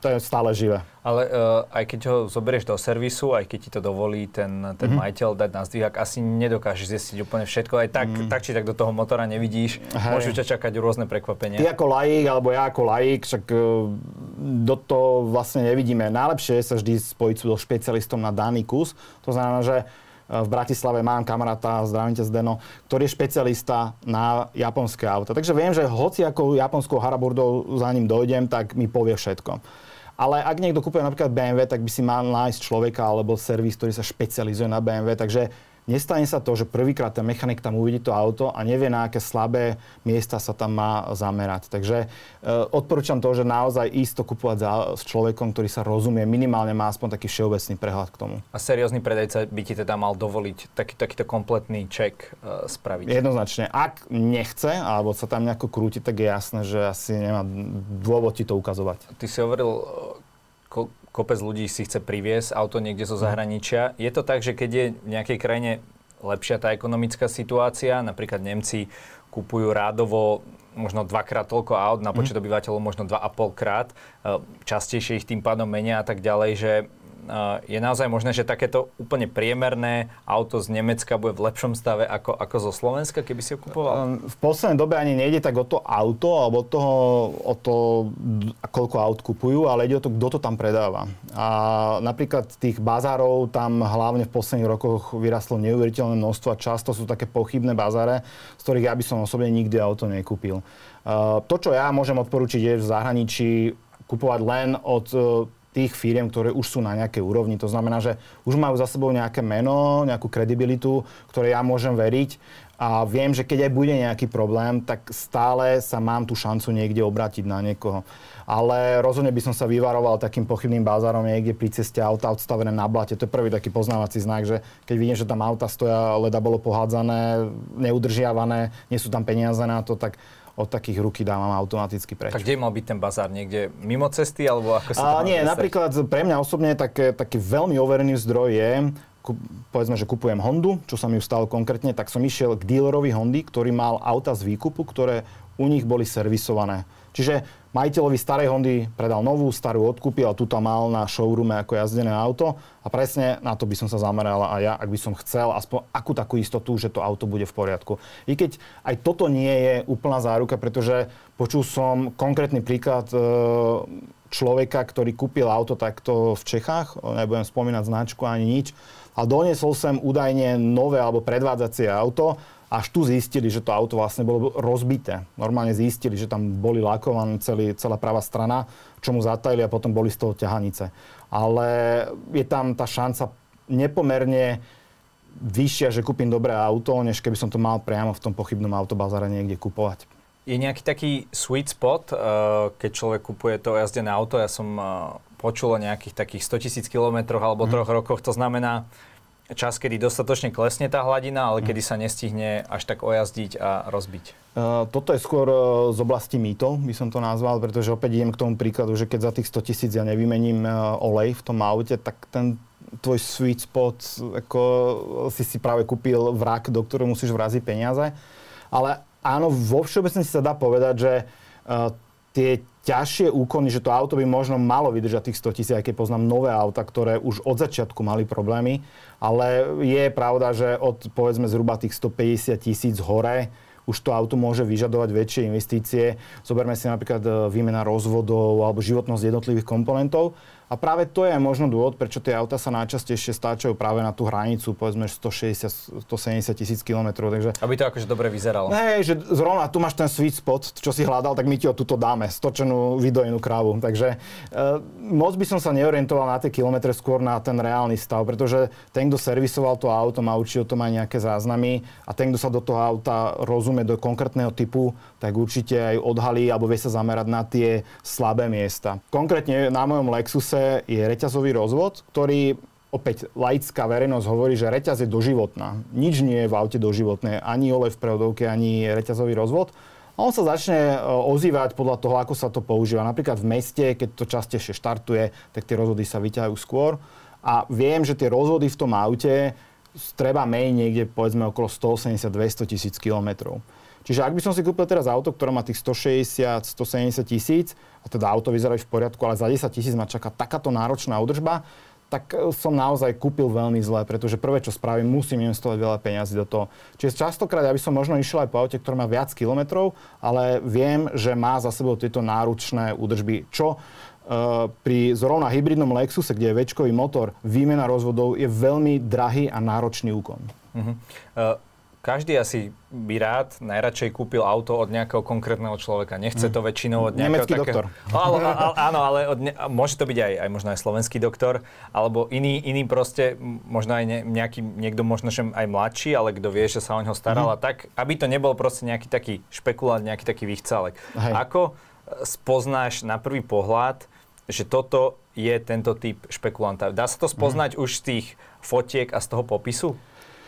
to je stále živé. Ale uh, aj keď ho zoberieš do servisu, aj keď ti to dovolí ten, ten mm-hmm. majiteľ dať na zdvihák, asi nedokážeš zistiť úplne všetko. Aj tak, mm. tak či tak do toho motora nevidíš. Hej. Môžu ťa čakať rôzne prekvapenia. Ty ako laik, alebo ja ako laik, však uh, do toho vlastne nevidíme. Najlepšie je sa vždy spojiť so špecialistom na daný kus. To znamená, že e, v Bratislave mám kamaráta, zdravím ťa Zdeno, ktorý je špecialista na japonské auta. Takže viem, že hoci ako japonskou haraburdou za ním dojdem, tak mi povie všetko. Ale ak niekto kúpuje napríklad BMW, tak by si mal nájsť človeka alebo servis, ktorý sa špecializuje na BMW. Takže nestane sa to, že prvýkrát ten mechanik tam uvidí to auto a nevie, na aké slabé miesta sa tam má zamerať. Takže e, odporúčam to, že naozaj ísť to kupovať za, s človekom, ktorý sa rozumie, minimálne má aspoň taký všeobecný prehľad k tomu. A seriózny predajca by ti teda mal dovoliť taký, takýto kompletný ček e, spraviť? Jednoznačne. Ak nechce, alebo sa tam nejako krúti, tak je jasné, že asi nemá dôvod ti to ukazovať. Ty si hovoril kopec ľudí si chce priviesť auto niekde zo mhm. zahraničia. Je to tak, že keď je v nejakej krajine lepšia tá ekonomická situácia, napríklad Nemci kupujú rádovo možno dvakrát toľko aut na počet mhm. obyvateľov, možno dva a pol krát, e, častejšie ich tým pádom menia a tak ďalej, že je naozaj možné, že takéto úplne priemerné auto z Nemecka bude v lepšom stave ako, ako zo Slovenska, keby si ho kupoval? V poslednej dobe ani nejde tak o to auto, alebo o, toho, o to, koľko aut kupujú, ale ide o to, kto to tam predáva. A napríklad tých bazárov tam hlavne v posledných rokoch vyrastlo neuveriteľné množstvo a často sú také pochybné bazáre, z ktorých ja by som osobne nikdy auto nekúpil. To, čo ja môžem odporučiť, je v zahraničí kupovať len od tých firiem, ktoré už sú na nejakej úrovni. To znamená, že už majú za sebou nejaké meno, nejakú kredibilitu, ktoré ja môžem veriť a viem, že keď aj bude nejaký problém, tak stále sa mám tú šancu niekde obrátiť na niekoho. Ale rozhodne by som sa vyvaroval takým pochybným bazárom niekde pri ceste auta odstavené na blate. To je prvý taký poznávací znak, že keď vidím, že tam auta stoja, leda bolo pohádzané, neudržiavané, nie sú tam peniaze na to, tak od takých ruky dávam automaticky preč. Tak kde mal byť ten bazár? Niekde mimo cesty? Alebo ako sa A, nie, predstaviť? napríklad pre mňa osobne také, taký veľmi overený zdroj je, povedzme, že kupujem Hondu, čo sa mi stalo konkrétne, tak som išiel k dealerovi Hondy, ktorý mal auta z výkupu, ktoré u nich boli servisované. Čiže majiteľovi starej Hondy predal novú, starú odkúpil a túto mal na showroome ako jazdené auto. A presne na to by som sa zameral a ja, ak by som chcel aspoň akú takú istotu, že to auto bude v poriadku. I keď aj toto nie je úplná záruka, pretože počul som konkrétny príklad e, človeka, ktorý kúpil auto takto v Čechách, nebudem spomínať značku ani nič, a doniesol sem údajne nové alebo predvádzacie auto až tu zistili, že to auto vlastne bolo rozbité. Normálne zistili, že tam boli lakované celý, celá pravá strana, čo mu zatajili a potom boli z toho ťahanice. Ale je tam tá šanca nepomerne vyššia, že kúpim dobré auto, než keby som to mal priamo v tom pochybnom autobazáre niekde kupovať. Je nejaký taký sweet spot, eh, keď človek kupuje to jazdené auto? Ja som eh, počul o nejakých takých 100 000 kilometroch alebo mm. troch rokoch. To znamená, čas, kedy dostatočne klesne tá hladina, ale kedy sa nestihne až tak ojazdiť a rozbiť? Uh, toto je skôr uh, z oblasti mýtov, by som to nazval, pretože opäť idem k tomu príkladu, že keď za tých 100 tisíc ja nevymením uh, olej v tom aute, tak ten tvoj sweet spot, ako si si práve kúpil vrak, do ktorého musíš vraziť peniaze. Ale áno, vo všeobecnosti sa dá povedať, že tie ťažšie úkony, že to auto by možno malo vydržať tých 100 tisíc, aj keď poznám nové auta, ktoré už od začiatku mali problémy, ale je pravda, že od povedzme zhruba tých 150 tisíc hore už to auto môže vyžadovať väčšie investície. Zoberme si napríklad e, výmena rozvodov alebo životnosť jednotlivých komponentov. A práve to je možno dôvod, prečo tie auta sa najčastejšie stáčajú práve na tú hranicu, povedzme 160-170 tisíc kilometrov. Takže... Aby to akože dobre vyzeralo. Hej, že zrovna tu máš ten sweet spot, čo si hľadal, tak my ti ho tuto dáme, stočenú vydojenú krávu. Takže e, moc by som sa neorientoval na tie kilometre, skôr na ten reálny stav, pretože ten, kto servisoval to auto, má určite o tom aj nejaké záznamy a ten, kto sa do toho auta rozumie do konkrétneho typu, tak určite aj odhalí alebo vie sa zamerať na tie slabé miesta. Konkrétne na mojom Lexuse Lexuse je reťazový rozvod, ktorý opäť laická verejnosť hovorí, že reťaz je doživotná. Nič nie je v aute doživotné, ani olej v prevodovke, ani reťazový rozvod. A on sa začne e, ozývať podľa toho, ako sa to používa. Napríklad v meste, keď to častejšie štartuje, tak tie rozvody sa vyťahajú skôr. A viem, že tie rozvody v tom aute treba meniť niekde povedzme okolo 180-200 tisíc kilometrov. Čiže ak by som si kúpil teraz auto, ktoré má tých 160-170 tisíc, a teda auto vyzerá v poriadku, ale za 10 tisíc ma čaká takáto náročná údržba, tak e, som naozaj kúpil veľmi zle, pretože prvé, čo spravím, musím investovať veľa peniazy do toho. Čiže častokrát ja by som možno išiel aj po aute, ktoré má viac kilometrov, ale viem, že má za sebou tieto náročné údržby, čo Uh, pri zrovna hybridnom Lexuse, kde je väčkový motor, výmena rozvodov je veľmi drahý a náročný úkon. Uh-huh. Uh, každý asi by rád najradšej kúpil auto od nejakého konkrétneho človeka. Nechce to mm. väčšinou od nejakého Nemecký takého... doktor. Ale, áno, ale od ne... môže to byť aj, aj možno aj slovenský doktor, alebo iný, iný proste, možno aj ne, nejaký, niekto možno že aj mladší, ale kto vie, že sa o neho staral mm-hmm. a tak, aby to nebol proste nejaký taký špekulant, nejaký taký vychcálek. Ako e, spoznáš na prvý pohľad, že toto je tento typ špekulanta? Dá sa to spoznať mm. už z tých fotiek a z toho popisu?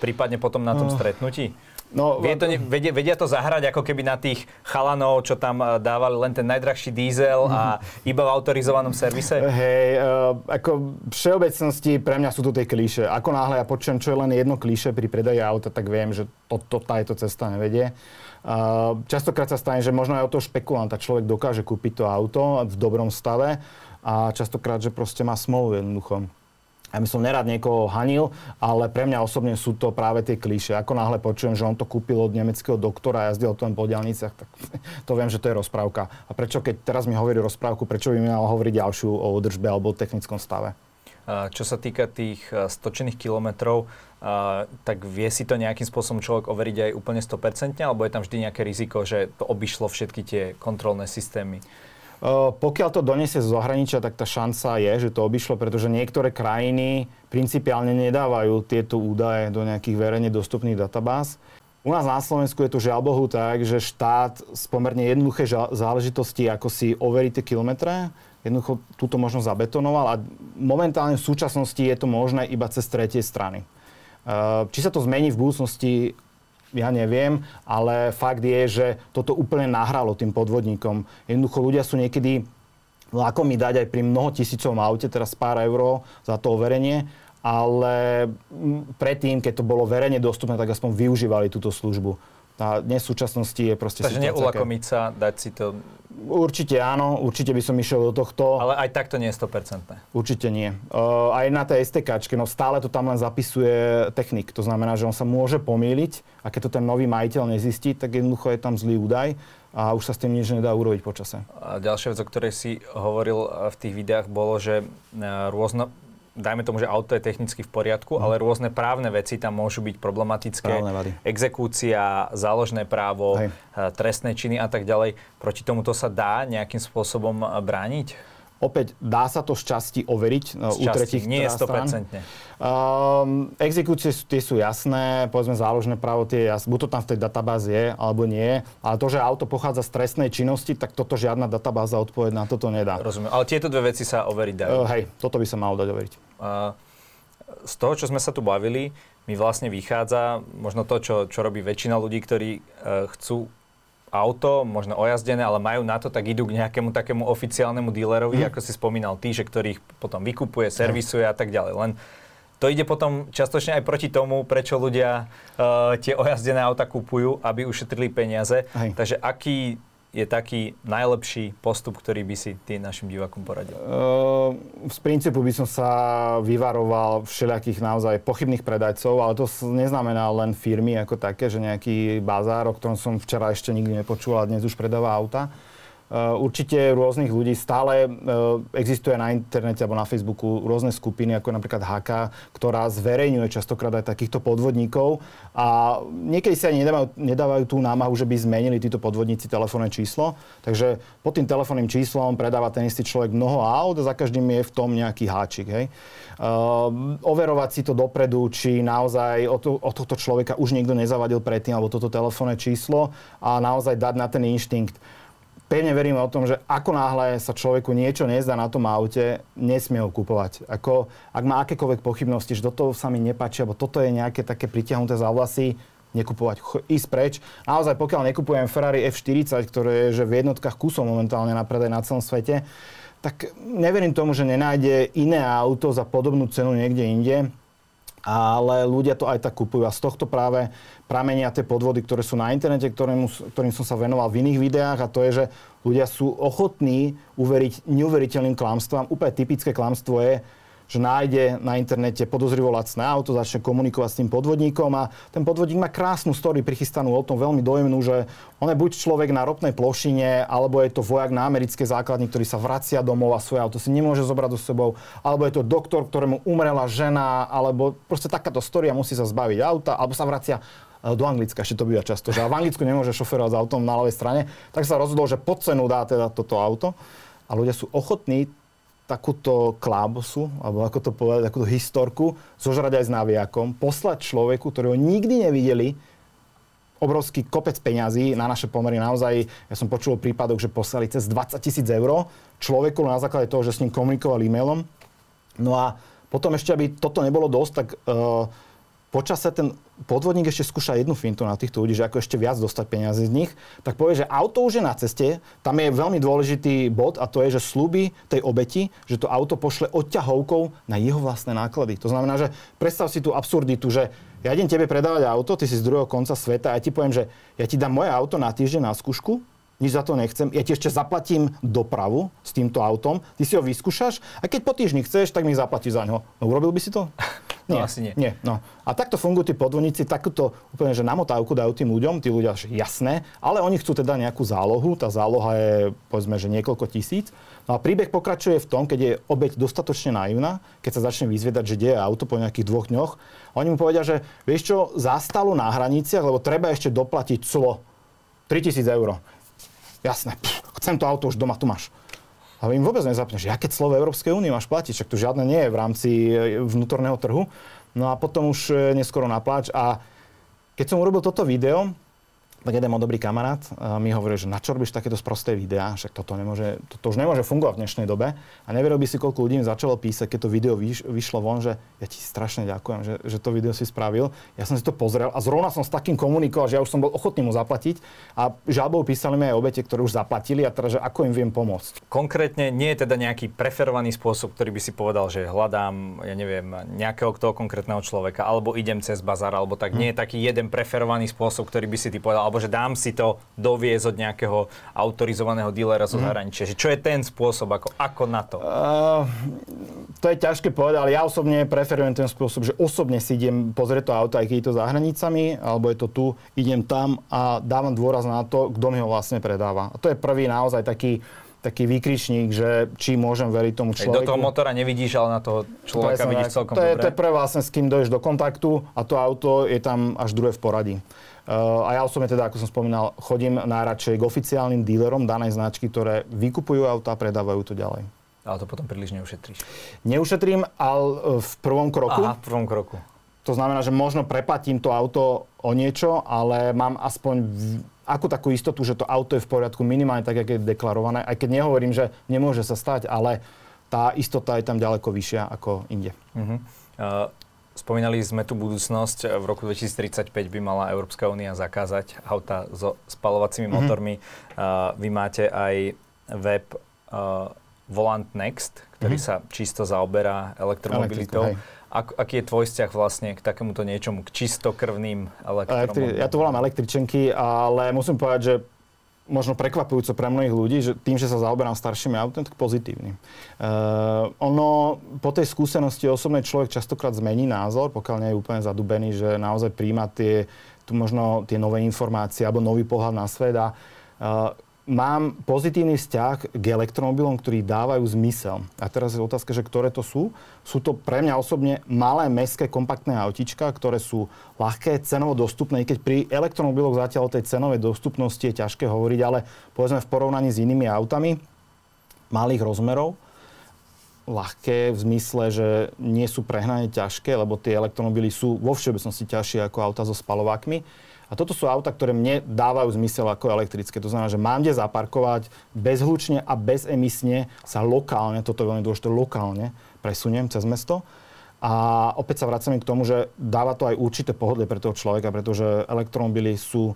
Prípadne potom na tom oh. stretnutí? No, Vie to, vedia, vedia to zahrať ako keby na tých chalanov, čo tam eh, dávali len ten najdrahší diesel a iba v autorizovanom servise? Hej, uh, ako všeobecnosti pre mňa sú to tie klíše. Ako náhle ja počujem, čo je len jedno klíše pri predaji auta, tak viem, že to, to, táto cesta nevedie. Uh, častokrát sa stane, že možno aj o toho špekulanta človek dokáže kúpiť to auto v dobrom stave a častokrát, že proste má smolu jednoducho ja by som nerad niekoho hanil, ale pre mňa osobne sú to práve tie klíše. Ako náhle počujem, že on to kúpil od nemeckého doktora a jazdil len po diálniciach, tak to viem, že to je rozprávka. A prečo, keď teraz mi hovorí rozprávku, prečo by mi mal hovoriť ďalšiu o údržbe alebo o technickom stave? Čo sa týka tých stočených kilometrov, tak vie si to nejakým spôsobom človek overiť aj úplne 100%, alebo je tam vždy nejaké riziko, že to obišlo všetky tie kontrolné systémy? Pokiaľ to donesie z zahraničia, tak tá šanca je, že to obišlo, pretože niektoré krajiny principiálne nedávajú tieto údaje do nejakých verejne dostupných databáz. U nás na Slovensku je to žiaľ Bohu tak, že štát z pomerne jednoduché záležitosti, ako si overí tie kilometre, jednoducho túto možnosť zabetonoval a momentálne v súčasnosti je to možné iba cez tretie strany. Či sa to zmení v budúcnosti, ja neviem, ale fakt je, že toto úplne nahralo tým podvodníkom. Jednoducho ľudia sú niekedy mi dať aj pri mnoho tisícovom aute, teraz pár eur za to overenie, ale predtým, keď to bolo verejne dostupné, tak aspoň využívali túto službu. A dnes v súčasnosti je proste Takže neulakomiť sa, dať si to... Určite áno, určite by som išiel do tohto. Ale aj tak to nie je 100%. Určite nie. Uh, aj na tej STK, no stále to tam len zapisuje technik. To znamená, že on sa môže pomýliť a keď to ten nový majiteľ nezistí, tak jednoducho je tam zlý údaj a už sa s tým nič nedá urobiť počase. A ďalšia vec, o ktorej si hovoril v tých videách, bolo, že rôzno, dajme tomu, že auto je technicky v poriadku, mm. ale rôzne právne veci tam môžu byť problematické. Exekúcia, záložné právo, Hej. Eh, trestné činy a tak ďalej. Proti tomuto sa dá nejakým spôsobom eh, brániť? Opäť dá sa to z časti overiť z u tretich nie je 100%. Um, exekúcie sú, tie sú jasné, povedzme záložné právo, tie jasné, buď to tam v tej databáze je, alebo nie. Ale to, že auto pochádza z trestnej činnosti, tak toto žiadna databáza odpoveď na toto nedá. Rozumiem. Ale tieto dve veci sa overiť dajú. Uh, hej, toto by sa malo dať overiť. Uh, z toho, čo sme sa tu bavili, mi vlastne vychádza možno to, čo, čo robí väčšina ľudí, ktorí uh, chcú auto, možno ojazdené, ale majú na to, tak idú k nejakému takému oficiálnemu dílerovi, mm. ako si spomínal ty, že ktorých potom vykupuje, servisuje a tak ďalej. Len to ide potom častočne aj proti tomu, prečo ľudia uh, tie ojazdené auta kupujú, aby ušetrili peniaze. Hej. Takže aký je taký najlepší postup, ktorý by si ty našim divákom poradil? Uh, z princípu by som sa vyvaroval všelijakých naozaj pochybných predajcov, ale to neznamená len firmy ako také, že nejaký bazár, o ktorom som včera ešte nikdy nepočul a dnes už predáva auta. Eh, určite rôznych ľudí stále eh, existuje na internete alebo na Facebooku rôzne skupiny, ako napríklad HK, ktorá zverejňuje častokrát aj takýchto podvodníkov a niekedy si ani nedávajú, nedávajú tú námahu, že by zmenili títo podvodníci telefónne číslo. Takže pod tým telefónnym číslom predáva ten istý človek mnoho aut a za každým je v tom nejaký háčik. Hej. Uh, overovať si to dopredu, či naozaj od, to, od tohto človeka už niekto nezavadil predtým, alebo toto telefónne číslo a naozaj dať na ten inštinkt pevne verím o tom, že ako náhle sa človeku niečo nezdá na tom aute, nesmie ho kupovať. Ako, ak má akékoľvek pochybnosti, že toto sa mi nepáči, alebo toto je nejaké také pritiahnuté za vlasy, nekupovať, ísť preč. Naozaj, pokiaľ nekupujem Ferrari F40, ktoré je že v jednotkách kusov momentálne na predaj na celom svete, tak neverím tomu, že nenájde iné auto za podobnú cenu niekde inde ale ľudia to aj tak kupujú. A z tohto práve pramenia tie podvody, ktoré sú na internete, ktorým, ktorým som sa venoval v iných videách a to je, že ľudia sú ochotní uveriť neuveriteľným klamstvám. Úplne typické klamstvo je, že nájde na internete podozrivo lacné auto, začne komunikovať s tým podvodníkom a ten podvodník má krásnu story prichystanú o tom veľmi dojemnú, že on je buď človek na ropnej plošine, alebo je to vojak na americké základni, ktorý sa vracia domov a svoje auto si nemôže zobrať do sebou, alebo je to doktor, ktorému umrela žena, alebo proste takáto story a musí sa zbaviť auta, alebo sa vracia e, do Anglicka, ešte to býva často, že v Anglicku nemôže šoferovať s autom na ľavej strane, tak sa rozhodol, že pod cenu dá teda toto auto. A ľudia sú ochotní takúto klábosu, alebo ako to povedať, takúto historku, zožrať aj s naviakom, poslať človeku, ktorého nikdy nevideli, obrovský kopec peňazí na naše pomery. Naozaj, ja som počul o prípadoch, že poslali cez 20 tisíc eur človeku na základe toho, že s ním komunikoval e-mailom. No a potom ešte, aby toto nebolo dosť, tak uh, počase ten podvodník ešte skúša jednu fintu na týchto ľudí, že ako ešte viac dostať peniaze z nich, tak povie, že auto už je na ceste, tam je veľmi dôležitý bod a to je, že slúbi tej obeti, že to auto pošle odťahovkou na jeho vlastné náklady. To znamená, že predstav si tú absurditu, že ja idem tebe predávať auto, ty si z druhého konca sveta a ja ti poviem, že ja ti dám moje auto na týždeň na skúšku, nič za to nechcem. Ja ti ešte zaplatím dopravu s týmto autom, ty si ho vyskúšaš a keď po týždni chceš, tak mi zaplatíš za ňo. No, urobil by si to? Nie, no, asi nie. nie no. A takto fungujú tí podvodníci, takúto úplne, že namotávku dajú tým ľuďom, tí ľudia, že jasné, ale oni chcú teda nejakú zálohu, tá záloha je, povedzme, že niekoľko tisíc. No a príbeh pokračuje v tom, keď je obeď dostatočne naivná, keď sa začne vyzviedať, že deje auto po nejakých dvoch dňoch. Oni mu povedia, že vieš čo, zastalo na hraniciach, lebo treba ešte doplatiť clo. 3000 eur. Jasné, pff, chcem to auto, už doma tu máš. A im vôbec nezapne, že aké slovo Európskej únie máš platiť, však to žiadne nie je v rámci e, vnútorného trhu. No a potom už e, neskoro napláč. A keď som urobil toto video, tak jeden môj dobrý kamarát mi hovorí, že na čo robíš takéto sprosté videá, však toto nemôže, to, to už nemôže fungovať v dnešnej dobe. A neveril by si, koľko ľudí mi začalo písať, keď to video vyš, vyšlo von, že ja ti strašne ďakujem, že, že to video si spravil. Ja som si to pozrel a zrovna som s takým komunikoval, že ja už som bol ochotný mu zaplatiť. A žalbou písali mi aj obete, ktoré už zaplatili a teraz, že ako im viem pomôcť. Konkrétne nie je teda nejaký preferovaný spôsob, ktorý by si povedal, že hľadám, ja neviem, nejakého toho konkrétneho človeka, alebo idem cez bazar, alebo tak. Hmm. Nie je taký jeden preferovaný spôsob, ktorý by si ty povedal, alebo že dám si to doviezť od nejakého autorizovaného dílera zo mhm. zahraničia. Mm. Čo je ten spôsob, ako, ako na to? Uh, to je ťažké povedať, ale ja osobne preferujem ten spôsob, že osobne si idem pozrieť to auto, aj keď je to za hranicami, alebo je to tu, idem tam a dávam dôraz na to, kto mi ho vlastne predáva. A to je prvý naozaj taký taký výkričník, že či môžem veriť tomu človeku. do toho motora nevidíš, ale na toho človeka Presne, vidíš celkom to je, dobre. To je prvé vlastne, s kým dojdeš do kontaktu a to auto je tam až druhé v poradí. Uh, a ja osobne teda, ako som spomínal, chodím najradšej k oficiálnym dílerom danej značky, ktoré vykupujú auta a predávajú to ďalej. Ale to potom príliš neušetríš. Neušetrím, ale e, v prvom kroku. Aha, v prvom kroku. To znamená, že možno preplatím to auto o niečo, ale mám aspoň v, akú takú istotu, že to auto je v poriadku minimálne tak, ako je deklarované. Aj keď nehovorím, že nemôže sa stať, ale tá istota je tam ďaleko vyššia ako inde. Uh-huh. Uh, spomínali sme tu budúcnosť. V roku 2035 by mala Európska únia zakázať auta so spalovacími uh-huh. motormi. Uh, vy máte aj web uh, Volant Next, ktorý uh-huh. sa čisto zaoberá elektromobilitou. Ak, aký je tvoj vzťah vlastne k takémuto niečomu, k čistokrvným elektromobilom? ja to volám električenky, ale musím povedať, že možno prekvapujúco pre mnohých ľudí, že tým, že sa zaoberám staršími autami, tak pozitívny. Uh, ono po tej skúsenosti osobnej človek častokrát zmení názor, pokiaľ nie je úplne zadubený, že naozaj príjma tie, tu možno tie nové informácie alebo nový pohľad na svet a uh, mám pozitívny vzťah k elektromobilom, ktorí dávajú zmysel. A teraz je otázka, že ktoré to sú. Sú to pre mňa osobne malé, mestské, kompaktné autička, ktoré sú ľahké, cenovo dostupné, keď pri elektromobiloch zatiaľ o tej cenovej dostupnosti je ťažké hovoriť, ale povedzme v porovnaní s inými autami malých rozmerov, ľahké v zmysle, že nie sú prehnane ťažké, lebo tie elektromobily sú vo všeobecnosti ťažšie ako auta so spalovákmi a toto sú auta, ktoré mne dávajú zmysel ako elektrické. To znamená, že mám kde zaparkovať bezhlučne a bezemisne sa lokálne, toto je veľmi dôležité, lokálne presuniem cez mesto. A opäť sa vracame k tomu, že dáva to aj určité pohodlie pre toho človeka, pretože elektromobily sú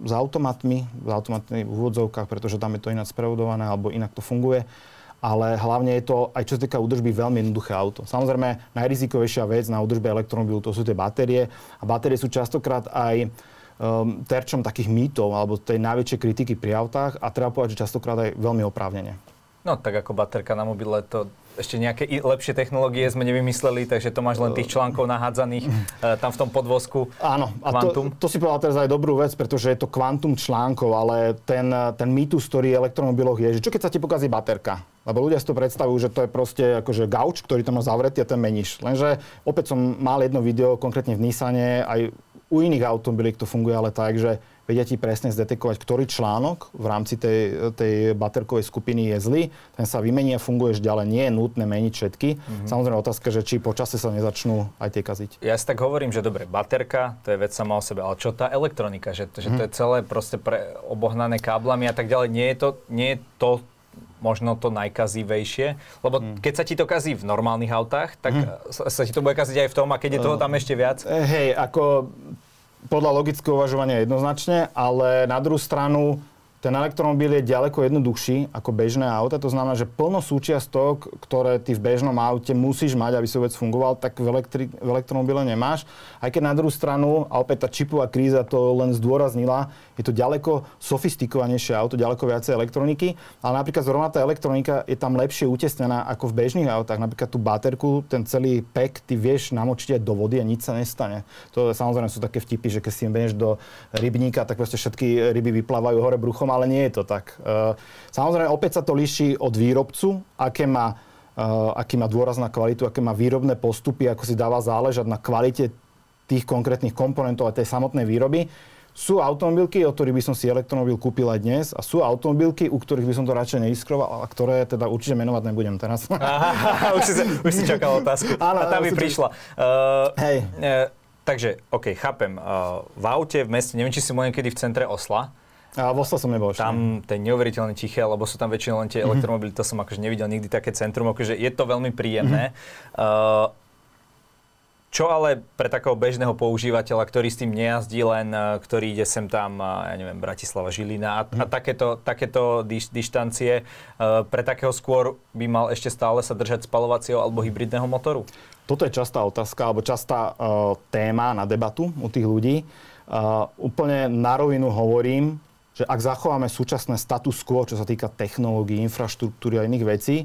s automatmi, v úvodzovkách, pretože tam je to inak sprevodované alebo inak to funguje ale hlavne je to, aj čo sa týka údržby, veľmi jednoduché auto. Samozrejme, najrizikovejšia vec na údržbe elektromobilu to sú tie batérie a batérie sú častokrát aj um, terčom takých mýtov alebo tej najväčšej kritiky pri autách a treba povedať, že častokrát aj veľmi oprávnene. No tak ako baterka na mobile, to ešte nejaké lepšie technológie sme nevymysleli, takže to máš len tých článkov nahádzaných uh, tam v tom podvozku. Áno, a to, to si povedal teraz aj dobrú vec, pretože je to kvantum článkov, ale ten, ten mýtus, ktorý v elektromobiloch je, že čo keď sa ti pokazí baterka? Lebo ľudia si to predstavujú, že to je proste akože gauč, ktorý tam má zavretý a ten meníš. Lenže opäť som mal jedno video konkrétne v Nissane, aj u iných automobiliek to funguje ale tak, že vedia ti presne zdetekovať, ktorý článok v rámci tej, tej baterkovej skupiny je zlý. Ten sa vymení a funguješ ďalej. Nie je nutné meniť všetky. Mm-hmm. Samozrejme otázka, že či počase sa nezačnú aj tie kaziť. Ja si tak hovorím, že dobre, baterka, to je vec sama o sebe, ale čo tá elektronika, že, že mm-hmm. to je celé proste pre obohnané káblami a tak ďalej. Nie je to, nie je to možno to najkazivejšie, lebo mm. keď sa ti to kazí v normálnych autách, tak mm. sa ti to bude kaziť aj v tom a keď je toho tam ešte viac? Eh, hej, ako podľa logického uvažovania jednoznačne, ale na druhú stranu ten elektromobil je ďaleko jednoduchší ako bežné auto. To znamená, že plno súčiastok, ktoré ty v bežnom aute musíš mať, aby si vôbec fungoval, tak v, elektri- v elektromobile nemáš. Aj keď na druhú stranu, a opäť tá čipová kríza to len zdôraznila, je to ďaleko sofistikovanejšie auto, ďaleko viacej elektroniky, ale napríklad zrovna tá elektronika je tam lepšie utesnená ako v bežných autách. Napríklad tú baterku, ten celý pack, ty vieš namočiť aj do vody a nič sa nestane. To samozrejme sú také vtipy, že keď si im do rybníka, tak proste všetky ryby vyplávajú hore bruchom, ale nie je to tak. E, samozrejme, opäť sa to líši od výrobcu, aké má, e, aký má dôraz na kvalitu, aké má výrobné postupy, ako si dáva záležať na kvalite tých konkrétnych komponentov a tej samotnej výroby. sú automobilky, o ktorých by som si elektromobil kúpil aj dnes a sú automobilky, u ktorých by som to radšej neiskroval a ktoré teda určite menovať nebudem teraz. Aha, už, si, už si čakal otázku. Áno, a tam by prišla. Uh, Hej. Uh, takže, OK, chápem. Uh, v aute, v meste, neviem, či si bol niekedy v centre Osla, a v Oslo som nebol ešte. Tam to je neuveriteľne tiché, lebo sú tam väčšinou len tie mm-hmm. elektromobily, to som akože nevidel nikdy také centrum, akože je to veľmi príjemné. Mm-hmm. Uh, čo ale pre takého bežného používateľa, ktorý s tým nejazdí len, e, ktorý ide sem tam, ja neviem, Bratislava, Žilina a, a mhm. takéto, takéto diš, dištancie, e, pre takého skôr by mal ešte stále sa držať spalovacieho alebo hybridného motoru? Toto je častá otázka, alebo častá uh, téma na debatu u tých ľudí. Uh, úplne na rovinu hovorím, že ak zachováme súčasné status quo, čo sa týka technológií, infraštruktúry a iných vecí,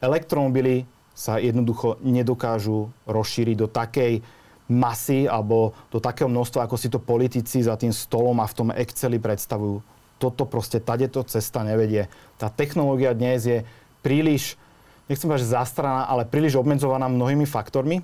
elektromobily sa jednoducho nedokážu rozšíriť do takej masy alebo do takého množstva, ako si to politici za tým stolom a v tom Exceli predstavujú. Toto proste, tadeto cesta nevedie. Tá technológia dnes je príliš, nechcem povedať, že zastraná, ale príliš obmedzovaná mnohými faktormi.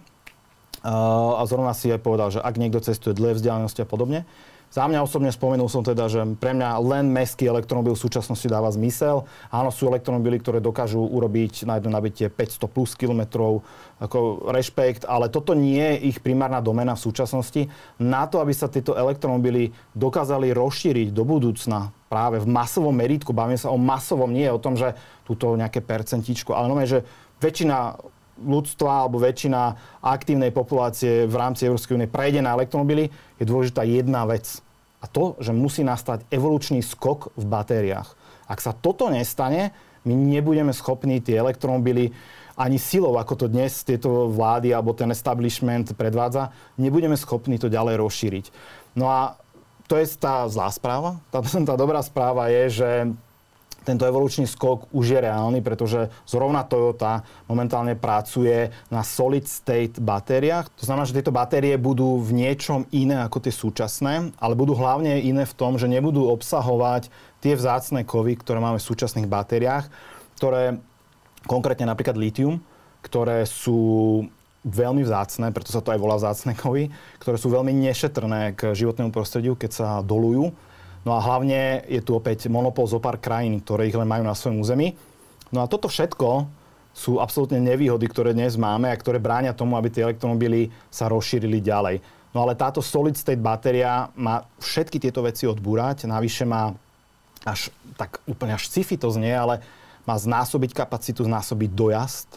Uh, a zrovna si aj povedal, že ak niekto cestuje dlhé vzdialenosti a podobne, za mňa osobne spomenul som teda, že pre mňa len mestský elektromobil v súčasnosti dáva zmysel. Áno, sú elektromobily, ktoré dokážu urobiť na jedno nabitie 500 plus kilometrov, ako rešpekt, ale toto nie je ich primárna domena v súčasnosti. Na to, aby sa tieto elektromobily dokázali rozšíriť do budúcna práve v masovom meritku, bavíme sa o masovom, nie o tom, že túto nejaké percentičko, ale normálne, že väčšina ľudstva alebo väčšina aktívnej populácie v rámci Európskej únie prejde na elektromobily, je dôležitá jedna vec. A to, že musí nastať evolučný skok v batériách. Ak sa toto nestane, my nebudeme schopní tie elektromobily ani silou, ako to dnes tieto vlády alebo ten establishment predvádza, nebudeme schopní to ďalej rozšíriť. No a to je tá zlá správa. Tá, tá dobrá správa je, že tento evolučný skok už je reálny, pretože zrovna Toyota momentálne pracuje na solid state batériách. To znamená, že tieto batérie budú v niečom iné ako tie súčasné, ale budú hlavne iné v tom, že nebudú obsahovať tie vzácne kovy, ktoré máme v súčasných batériách, ktoré konkrétne napríklad litium, ktoré sú veľmi vzácne, preto sa to aj volá vzácne kovy, ktoré sú veľmi nešetrné k životnému prostrediu, keď sa dolujú No a hlavne je tu opäť monopol zo pár krajín, ktoré ich len majú na svojom území. No a toto všetko sú absolútne nevýhody, ktoré dnes máme a ktoré bránia tomu, aby tie elektromobily sa rozšírili ďalej. No ale táto solid state batéria má všetky tieto veci odbúrať, navyše má až tak úplne až sci-fi to znie, ale má znásobiť kapacitu, znásobiť dojazd,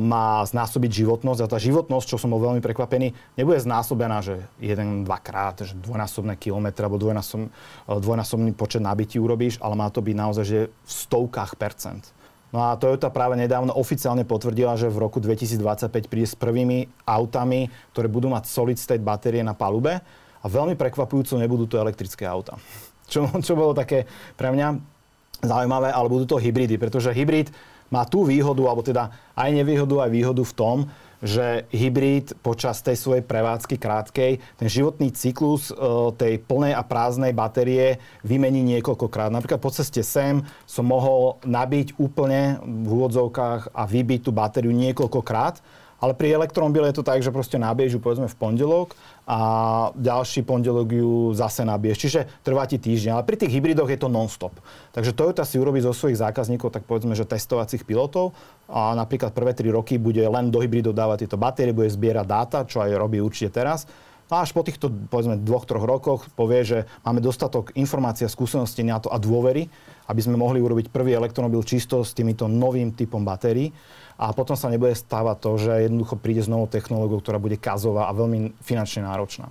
má znásobiť životnosť a tá životnosť, čo som bol veľmi prekvapený, nebude znásobená, že jeden, dvakrát, že dvojnásobné kilometre alebo dvojnásob, eh, dvojnásobný počet nabití urobíš, ale má to byť naozaj že v stovkách percent. No a Toyota práve nedávno oficiálne potvrdila, že v roku 2025 príde s prvými autami, ktoré budú mať solid state batérie na palube a veľmi prekvapujúco nebudú to elektrické auta. Čo, čo bolo také pre mňa zaujímavé, ale budú to hybridy, pretože hybrid má tú výhodu, alebo teda aj nevýhodu, aj výhodu v tom, že hybrid počas tej svojej prevádzky krátkej, ten životný cyklus e, tej plnej a prázdnej batérie vymení niekoľkokrát. Napríklad po ceste sem som mohol nabiť úplne v úvodzovkách a vybiť tú batériu niekoľkokrát ale pri elektromobile je to tak, že proste nabiežu povedzme v pondelok a ďalší pondelok ju zase nabiješ. Čiže trvá ti týždeň. Ale pri tých hybridoch je to non-stop. Takže Toyota si urobí zo svojich zákazníkov tak povedzme, že testovacích pilotov a napríklad prvé 3 roky bude len do hybridov dávať tieto batérie, bude zbierať dáta, čo aj robí určite teraz. No a až po týchto, povedzme, dvoch, troch rokoch povie, že máme dostatok informácií a skúseností na to a dôvery, aby sme mohli urobiť prvý elektromobil čisto s týmito novým typom batérií a potom sa nebude stávať to, že jednoducho príde s novou technológiou, ktorá bude kazová a veľmi finančne náročná.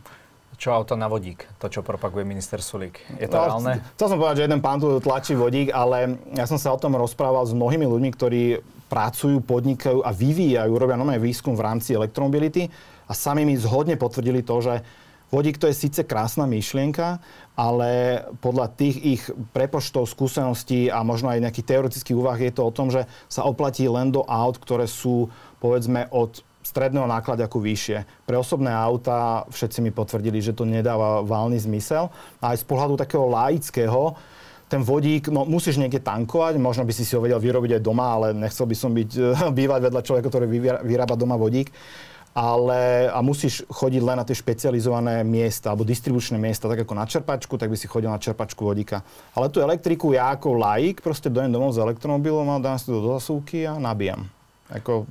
Čo auto na vodík? To, čo propaguje minister Sulík. Je to no, reálne? Chcel som povedať, že jeden pán tu tlačí vodík, ale ja som sa o tom rozprával s mnohými ľuďmi, ktorí pracujú, podnikajú a vyvíjajú, robia nové výskum v rámci elektromobility a sami mi zhodne potvrdili to, že Vodík to je síce krásna myšlienka, ale podľa tých ich prepočtov, skúseností a možno aj nejakých teoretických úvah je to o tom, že sa oplatí len do aut, ktoré sú povedzme od stredného ako vyššie. Pre osobné auta všetci mi potvrdili, že to nedáva válny zmysel. A aj z pohľadu takého laického, ten vodík, no musíš niekde tankovať, možno by si si ho vedel vyrobiť aj doma, ale nechcel by som byť, bývať vedľa človeka, ktorý vyrába doma vodík ale a musíš chodiť len na tie špecializované miesta alebo distribučné miesta, tak ako na čerpačku, tak by si chodil na čerpačku vodíka. Ale tú elektriku ja ako laik proste dojem domov s elektromobilom a dám si to do zasúky a nabíjam. Ako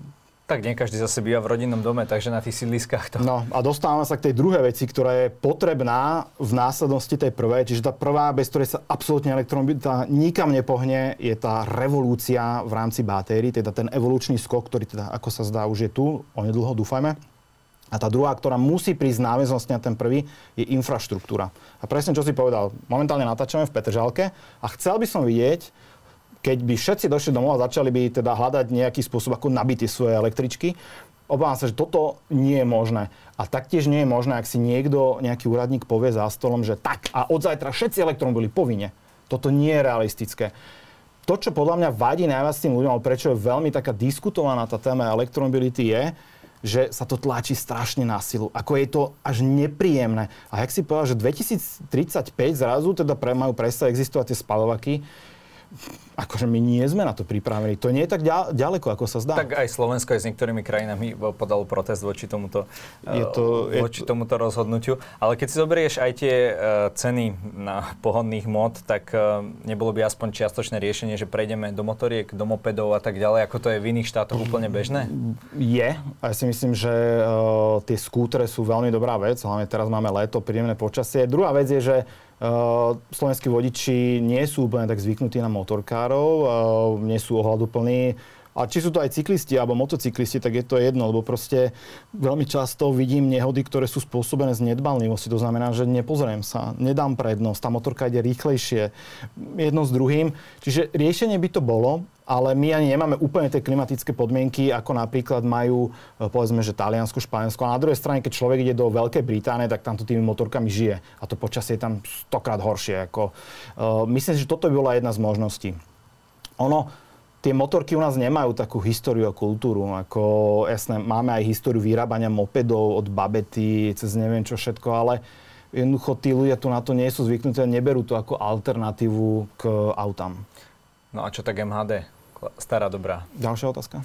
tak nie každý zase býva v rodinnom dome, takže na tých sídliskách to... No a dostávame sa k tej druhej veci, ktorá je potrebná v následnosti tej prvej. Čiže tá prvá, bez ktorej sa absolútne elektromobilita nikam nepohne, je tá revolúcia v rámci batérií, teda ten evolučný skok, ktorý teda, ako sa zdá, už je tu, onedlho dúfajme. A tá druhá, ktorá musí prísť náväznosť na ten prvý, je infraštruktúra. A presne, čo si povedal, momentálne natáčame v Petržalke a chcel by som vidieť, keď by všetci došli domov a začali by teda hľadať nejaký spôsob, ako nabiť svoje električky, obávam sa, že toto nie je možné. A taktiež nie je možné, ak si niekto, nejaký úradník povie za stolom, že tak a od zajtra všetci elektromobily povinne. Toto nie je realistické. To, čo podľa mňa vadí najviac tým ľuďom, ale prečo je veľmi taká diskutovaná tá téma elektromobility je, že sa to tlačí strašne na silu. Ako je to až nepríjemné. A jak si povedal, že 2035 zrazu teda pre, majú prestať existovať tie spalovaky, akože my nie sme na to pripravení. To nie je tak ďaleko, ako sa zdá. Tak aj Slovensko aj s niektorými krajinami podalo protest voči tomuto, je to, je voči to... tomuto rozhodnutiu. Ale keď si zoberieš aj tie uh, ceny na pohodných mod, tak nebolo by aspoň čiastočné riešenie, že prejdeme do motoriek, do mopedov a tak ďalej, ako to je v iných štátoch úplne bežné? Je. A ja si myslím, že tie skútre sú veľmi dobrá vec. Hlavne teraz máme leto, príjemné počasie. Druhá vec je, že Uh, slovenskí vodiči nie sú úplne tak zvyknutí na motorkárov, uh, nie sú ohľaduplní. A či sú to aj cyklisti alebo motocyklisti, tak je to jedno, lebo proste veľmi často vidím nehody, ktoré sú spôsobené z nedballivosti. To znamená, že nepozriem sa, nedám prednosť, tá motorka ide rýchlejšie, jedno s druhým. Čiže riešenie by to bolo, ale my ani nemáme úplne tie klimatické podmienky, ako napríklad majú, e, povedzme, že Taliansko, Španielsko. A na druhej strane, keď človek ide do Veľkej Británie, tak tamto tými motorkami žije. A to počasie je tam stokrát horšie. Ako, uh, myslím si, že toto by bola jedna z možností. Ono, tie motorky u nás nemajú takú históriu a kultúru. Ako, jasné, máme aj históriu vyrábania mopedov od babety cez neviem čo všetko, ale jednoducho tí ľudia tu na to nie sú zvyknutí a neberú to ako alternatívu k autám. No a čo tak MHD? Stará dobrá. Ďalšia otázka.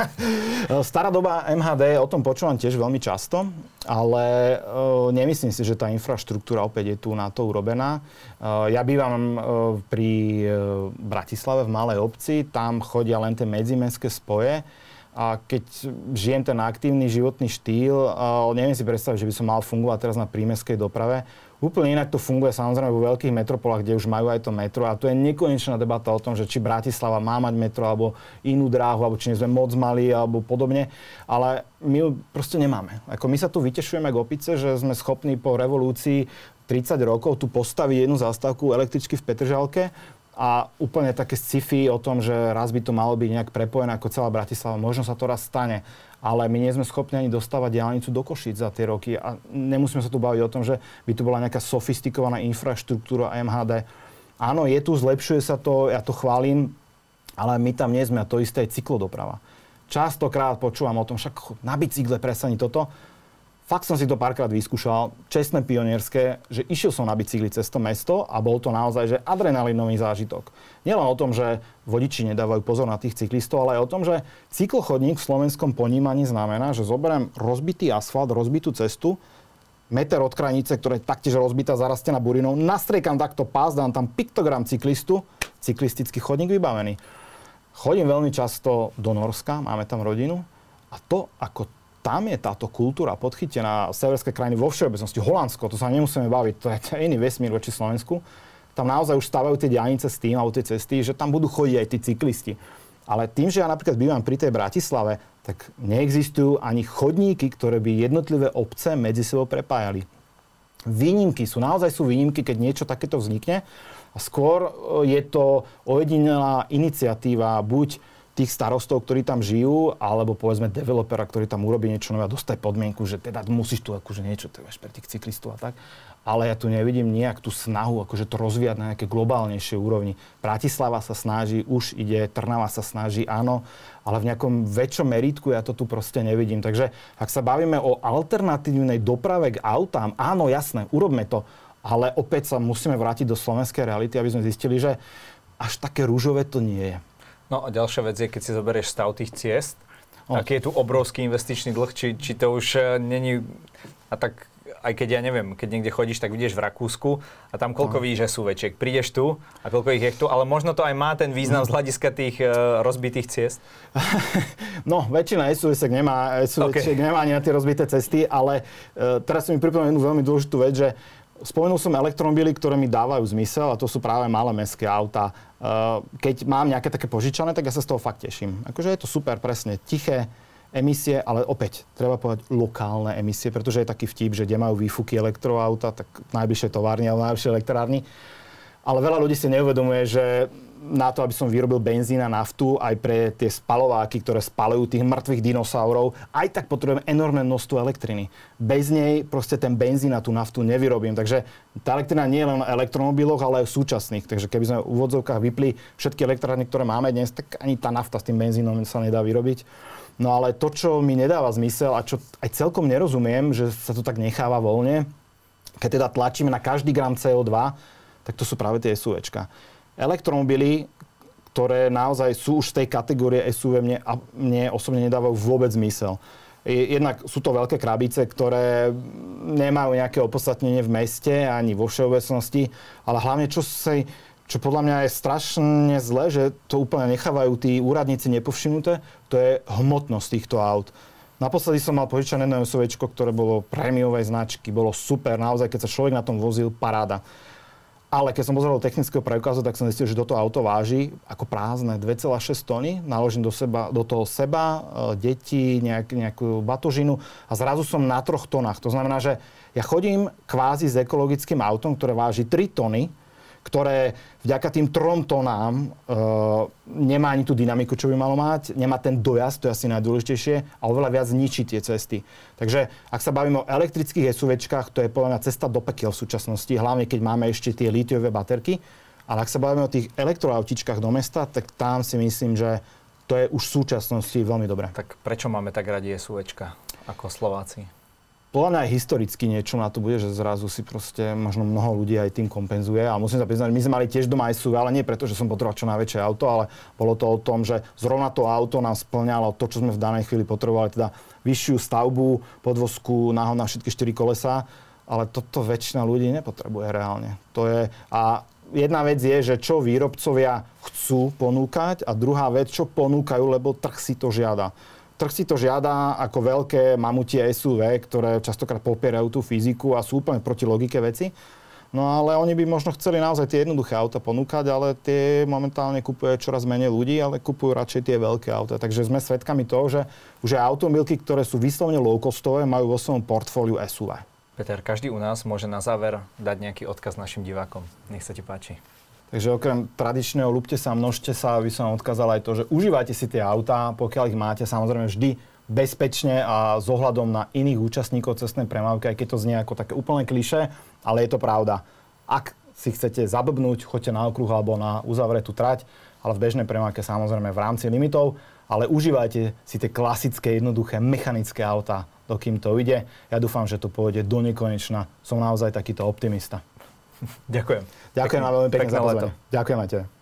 Stará doba MHD, o tom počúvam tiež veľmi často, ale uh, nemyslím si, že tá infraštruktúra opäť je tu na to urobená. Uh, ja bývam uh, pri uh, Bratislave v malej obci, tam chodia len tie medzimestské spoje a keď žijem ten aktívny životný štýl, uh, neviem si predstaviť, že by som mal fungovať teraz na prímeskej doprave. Úplne inak to funguje samozrejme vo veľkých metropolách, kde už majú aj to metro a to je nekonečná debata o tom, že či Bratislava má mať metro alebo inú dráhu, alebo či nie sme moc malí alebo podobne, ale my ju proste nemáme. Ako my sa tu vytešujeme k opice, že sme schopní po revolúcii 30 rokov tu postaviť jednu zástavku električky v Petržalke a úplne také sci-fi o tom, že raz by to malo byť nejak prepojené ako celá Bratislava. Možno sa to raz stane ale my nie sme schopní ani dostávať diálnicu do Košic za tie roky a nemusíme sa tu baviť o tom, že by tu bola nejaká sofistikovaná infraštruktúra MHD. Áno, je tu, zlepšuje sa to, ja to chválim, ale my tam nie sme a to isté je cyklodoprava. Častokrát počúvam o tom, však na bicykle presani toto fakt som si to párkrát vyskúšal, čestné pionierské, že išiel som na bicykli cez to mesto a bol to naozaj že adrenalinový zážitok. Nielen o tom, že vodiči nedávajú pozor na tých cyklistov, ale aj o tom, že cyklochodník v slovenskom ponímaní znamená, že zoberiem rozbitý asfalt, rozbitú cestu, meter od krajnice, ktorá je taktiež rozbitá, zarastená burinou, nastriekam takto pás, dám tam piktogram cyklistu, cyklistický chodník vybavený. Chodím veľmi často do Norska, máme tam rodinu a to, ako tam je táto kultúra podchytená severské krajiny vo všeobecnosti, Holandsko, to sa nemusíme baviť, to je, to je iný vesmír voči Slovensku. Tam naozaj už stávajú tie diálnice s tým, alebo tie cesty, že tam budú chodiť aj tí cyklisti. Ale tým, že ja napríklad bývam pri tej Bratislave, tak neexistujú ani chodníky, ktoré by jednotlivé obce medzi sebou prepájali. Výnimky sú, naozaj sú výnimky, keď niečo takéto vznikne. A skôr e, je to ojedinelá iniciatíva buď tých starostov, ktorí tam žijú, alebo povedzme developera, ktorý tam urobí niečo nové a dostane podmienku, že teda musíš tu akože niečo teda pre tých cyklistov a tak. Ale ja tu nevidím nejak tú snahu akože to rozvíjať na nejaké globálnejšie úrovni. Bratislava sa snaží, už ide, Trnava sa snaží, áno, ale v nejakom väčšom meritku ja to tu proste nevidím. Takže ak sa bavíme o alternatívnej doprave k autám, áno, jasné, urobme to, ale opäť sa musíme vrátiť do slovenskej reality, aby sme zistili, že až také rúžové to nie je. No a ďalšia vec je, keď si zoberieš stav tých ciest, Aký je tu obrovský investičný dlh, či, či to už uh, není... A tak aj keď ja neviem, keď niekde chodíš, tak vidíš v Rakúsku a tam koľko no. vidíš SUVčiek. Prídeš tu a koľko ich je tu, ale možno to aj má ten význam z hľadiska tých uh, rozbitých ciest? No, väčšina SUV nemá, SUV okay. nemá ani na tie rozbité cesty, ale uh, teraz som mi pripomenul jednu veľmi dôležitú vec, že Spomenul som elektromobily, ktoré mi dávajú zmysel a to sú práve malé mestské auta. Uh, keď mám nejaké také požičané, tak ja sa z toho fakt teším. Akože je to super, presne, tiché, emisie, ale opäť treba povedať lokálne emisie, pretože je taký vtip, že kde majú výfuky elektroauta, tak najbližšie továrne alebo najbližšie elektrárny. Ale veľa ľudí si neuvedomuje, že na to, aby som vyrobil benzín a naftu, aj pre tie spalováky, ktoré spalujú tých mŕtvych dinosaurov, aj tak potrebujem enormné množstvo elektriny. Bez nej proste ten benzín a tú naftu nevyrobím. Takže tá elektrina nie je len v elektromobiloch, ale aj v súčasných. Takže keby sme v úvodzovkách vypli všetky elektrárne, ktoré máme dnes, tak ani tá nafta s tým benzínom sa nedá vyrobiť. No ale to, čo mi nedáva zmysel a čo aj celkom nerozumiem, že sa to tak necháva voľne, keď teda tlačíme na každý gram CO2, tak to sú práve tie SUVčka. Elektromobily, ktoré naozaj sú už z tej kategórie SUV, mne, a mne osobne nedávajú vôbec zmysel. Jednak sú to veľké krabice, ktoré nemajú nejaké opodstatnenie v meste ani vo všeobecnosti, ale hlavne čo sa čo podľa mňa je strašne zlé, že to úplne nechávajú tí úradníci nepovšimnuté, to je hmotnosť týchto aut. Naposledy som mal požičané jedno SUV, ktoré bolo prémiovej značky, bolo super, naozaj, keď sa človek na tom vozil, paráda. Ale keď som pozeral technického preukazu, tak som zistil, že toto auto váži ako prázdne 2,6 tony. Naložím do, seba, do toho seba, e, deti, nejak, nejakú batožinu a zrazu som na troch tonách. To znamená, že ja chodím kvázi s ekologickým autom, ktoré váži 3 tony ktoré vďaka tým trom tónám e, nemá ani tú dynamiku, čo by malo mať, nemá ten dojazd, to je asi najdôležitejšie, a oveľa viac ničí tie cesty. Takže ak sa bavíme o elektrických SUVčkách, to je podľa mňa cesta do pekiel v súčasnosti, hlavne keď máme ešte tie lítiové baterky. Ale ak sa bavíme o tých elektroautičkách do mesta, tak tam si myslím, že to je už v súčasnosti veľmi dobré. Tak prečo máme tak radi SUVčka ako Slováci? Podľa mňa aj historicky niečo na to bude, že zrazu si proste možno mnoho ľudí aj tým kompenzuje. A musím sa priznať, my sme mali tiež doma SUV, ale nie preto, že som potreboval čo najväčšie auto, ale bolo to o tom, že zrovna to auto nám splňalo to, čo sme v danej chvíli potrebovali, teda vyššiu stavbu, podvozku, náhod na všetky štyri kolesa. Ale toto väčšina ľudí nepotrebuje reálne. To je, a jedna vec je, že čo výrobcovia chcú ponúkať a druhá vec, čo ponúkajú, lebo trh si to žiada. Trh si to žiada ako veľké mamutie SUV, ktoré častokrát popierajú tú fyziku a sú úplne proti logike veci. No ale oni by možno chceli naozaj tie jednoduché auta ponúkať, ale tie momentálne kupuje čoraz menej ľudí, ale kupujú radšej tie veľké auta. Takže sme svedkami toho, že už aj automobilky, ktoré sú vyslovene low-costové, majú vo svojom portfóliu SUV. Peter, každý u nás môže na záver dať nejaký odkaz našim divákom. Nech sa ti páči. Takže okrem tradičného lúpte sa, množte sa, by som odkázal aj to, že užívajte si tie autá, pokiaľ ich máte, samozrejme vždy bezpečne a s ohľadom na iných účastníkov cestnej premávky, aj keď to znie ako také úplne kliše, ale je to pravda. Ak si chcete zabrbnúť, choďte na okruh alebo na uzavretú trať, ale v bežnej premávke samozrejme v rámci limitov, ale užívajte si tie klasické, jednoduché, mechanické autá, dokým to ide. Ja dúfam, že to pôjde do nekonečna. Som naozaj takýto optimista. Ďakujem. Ďakujem vám veľmi pekne za pozvanie. Ďakujem aj tebe.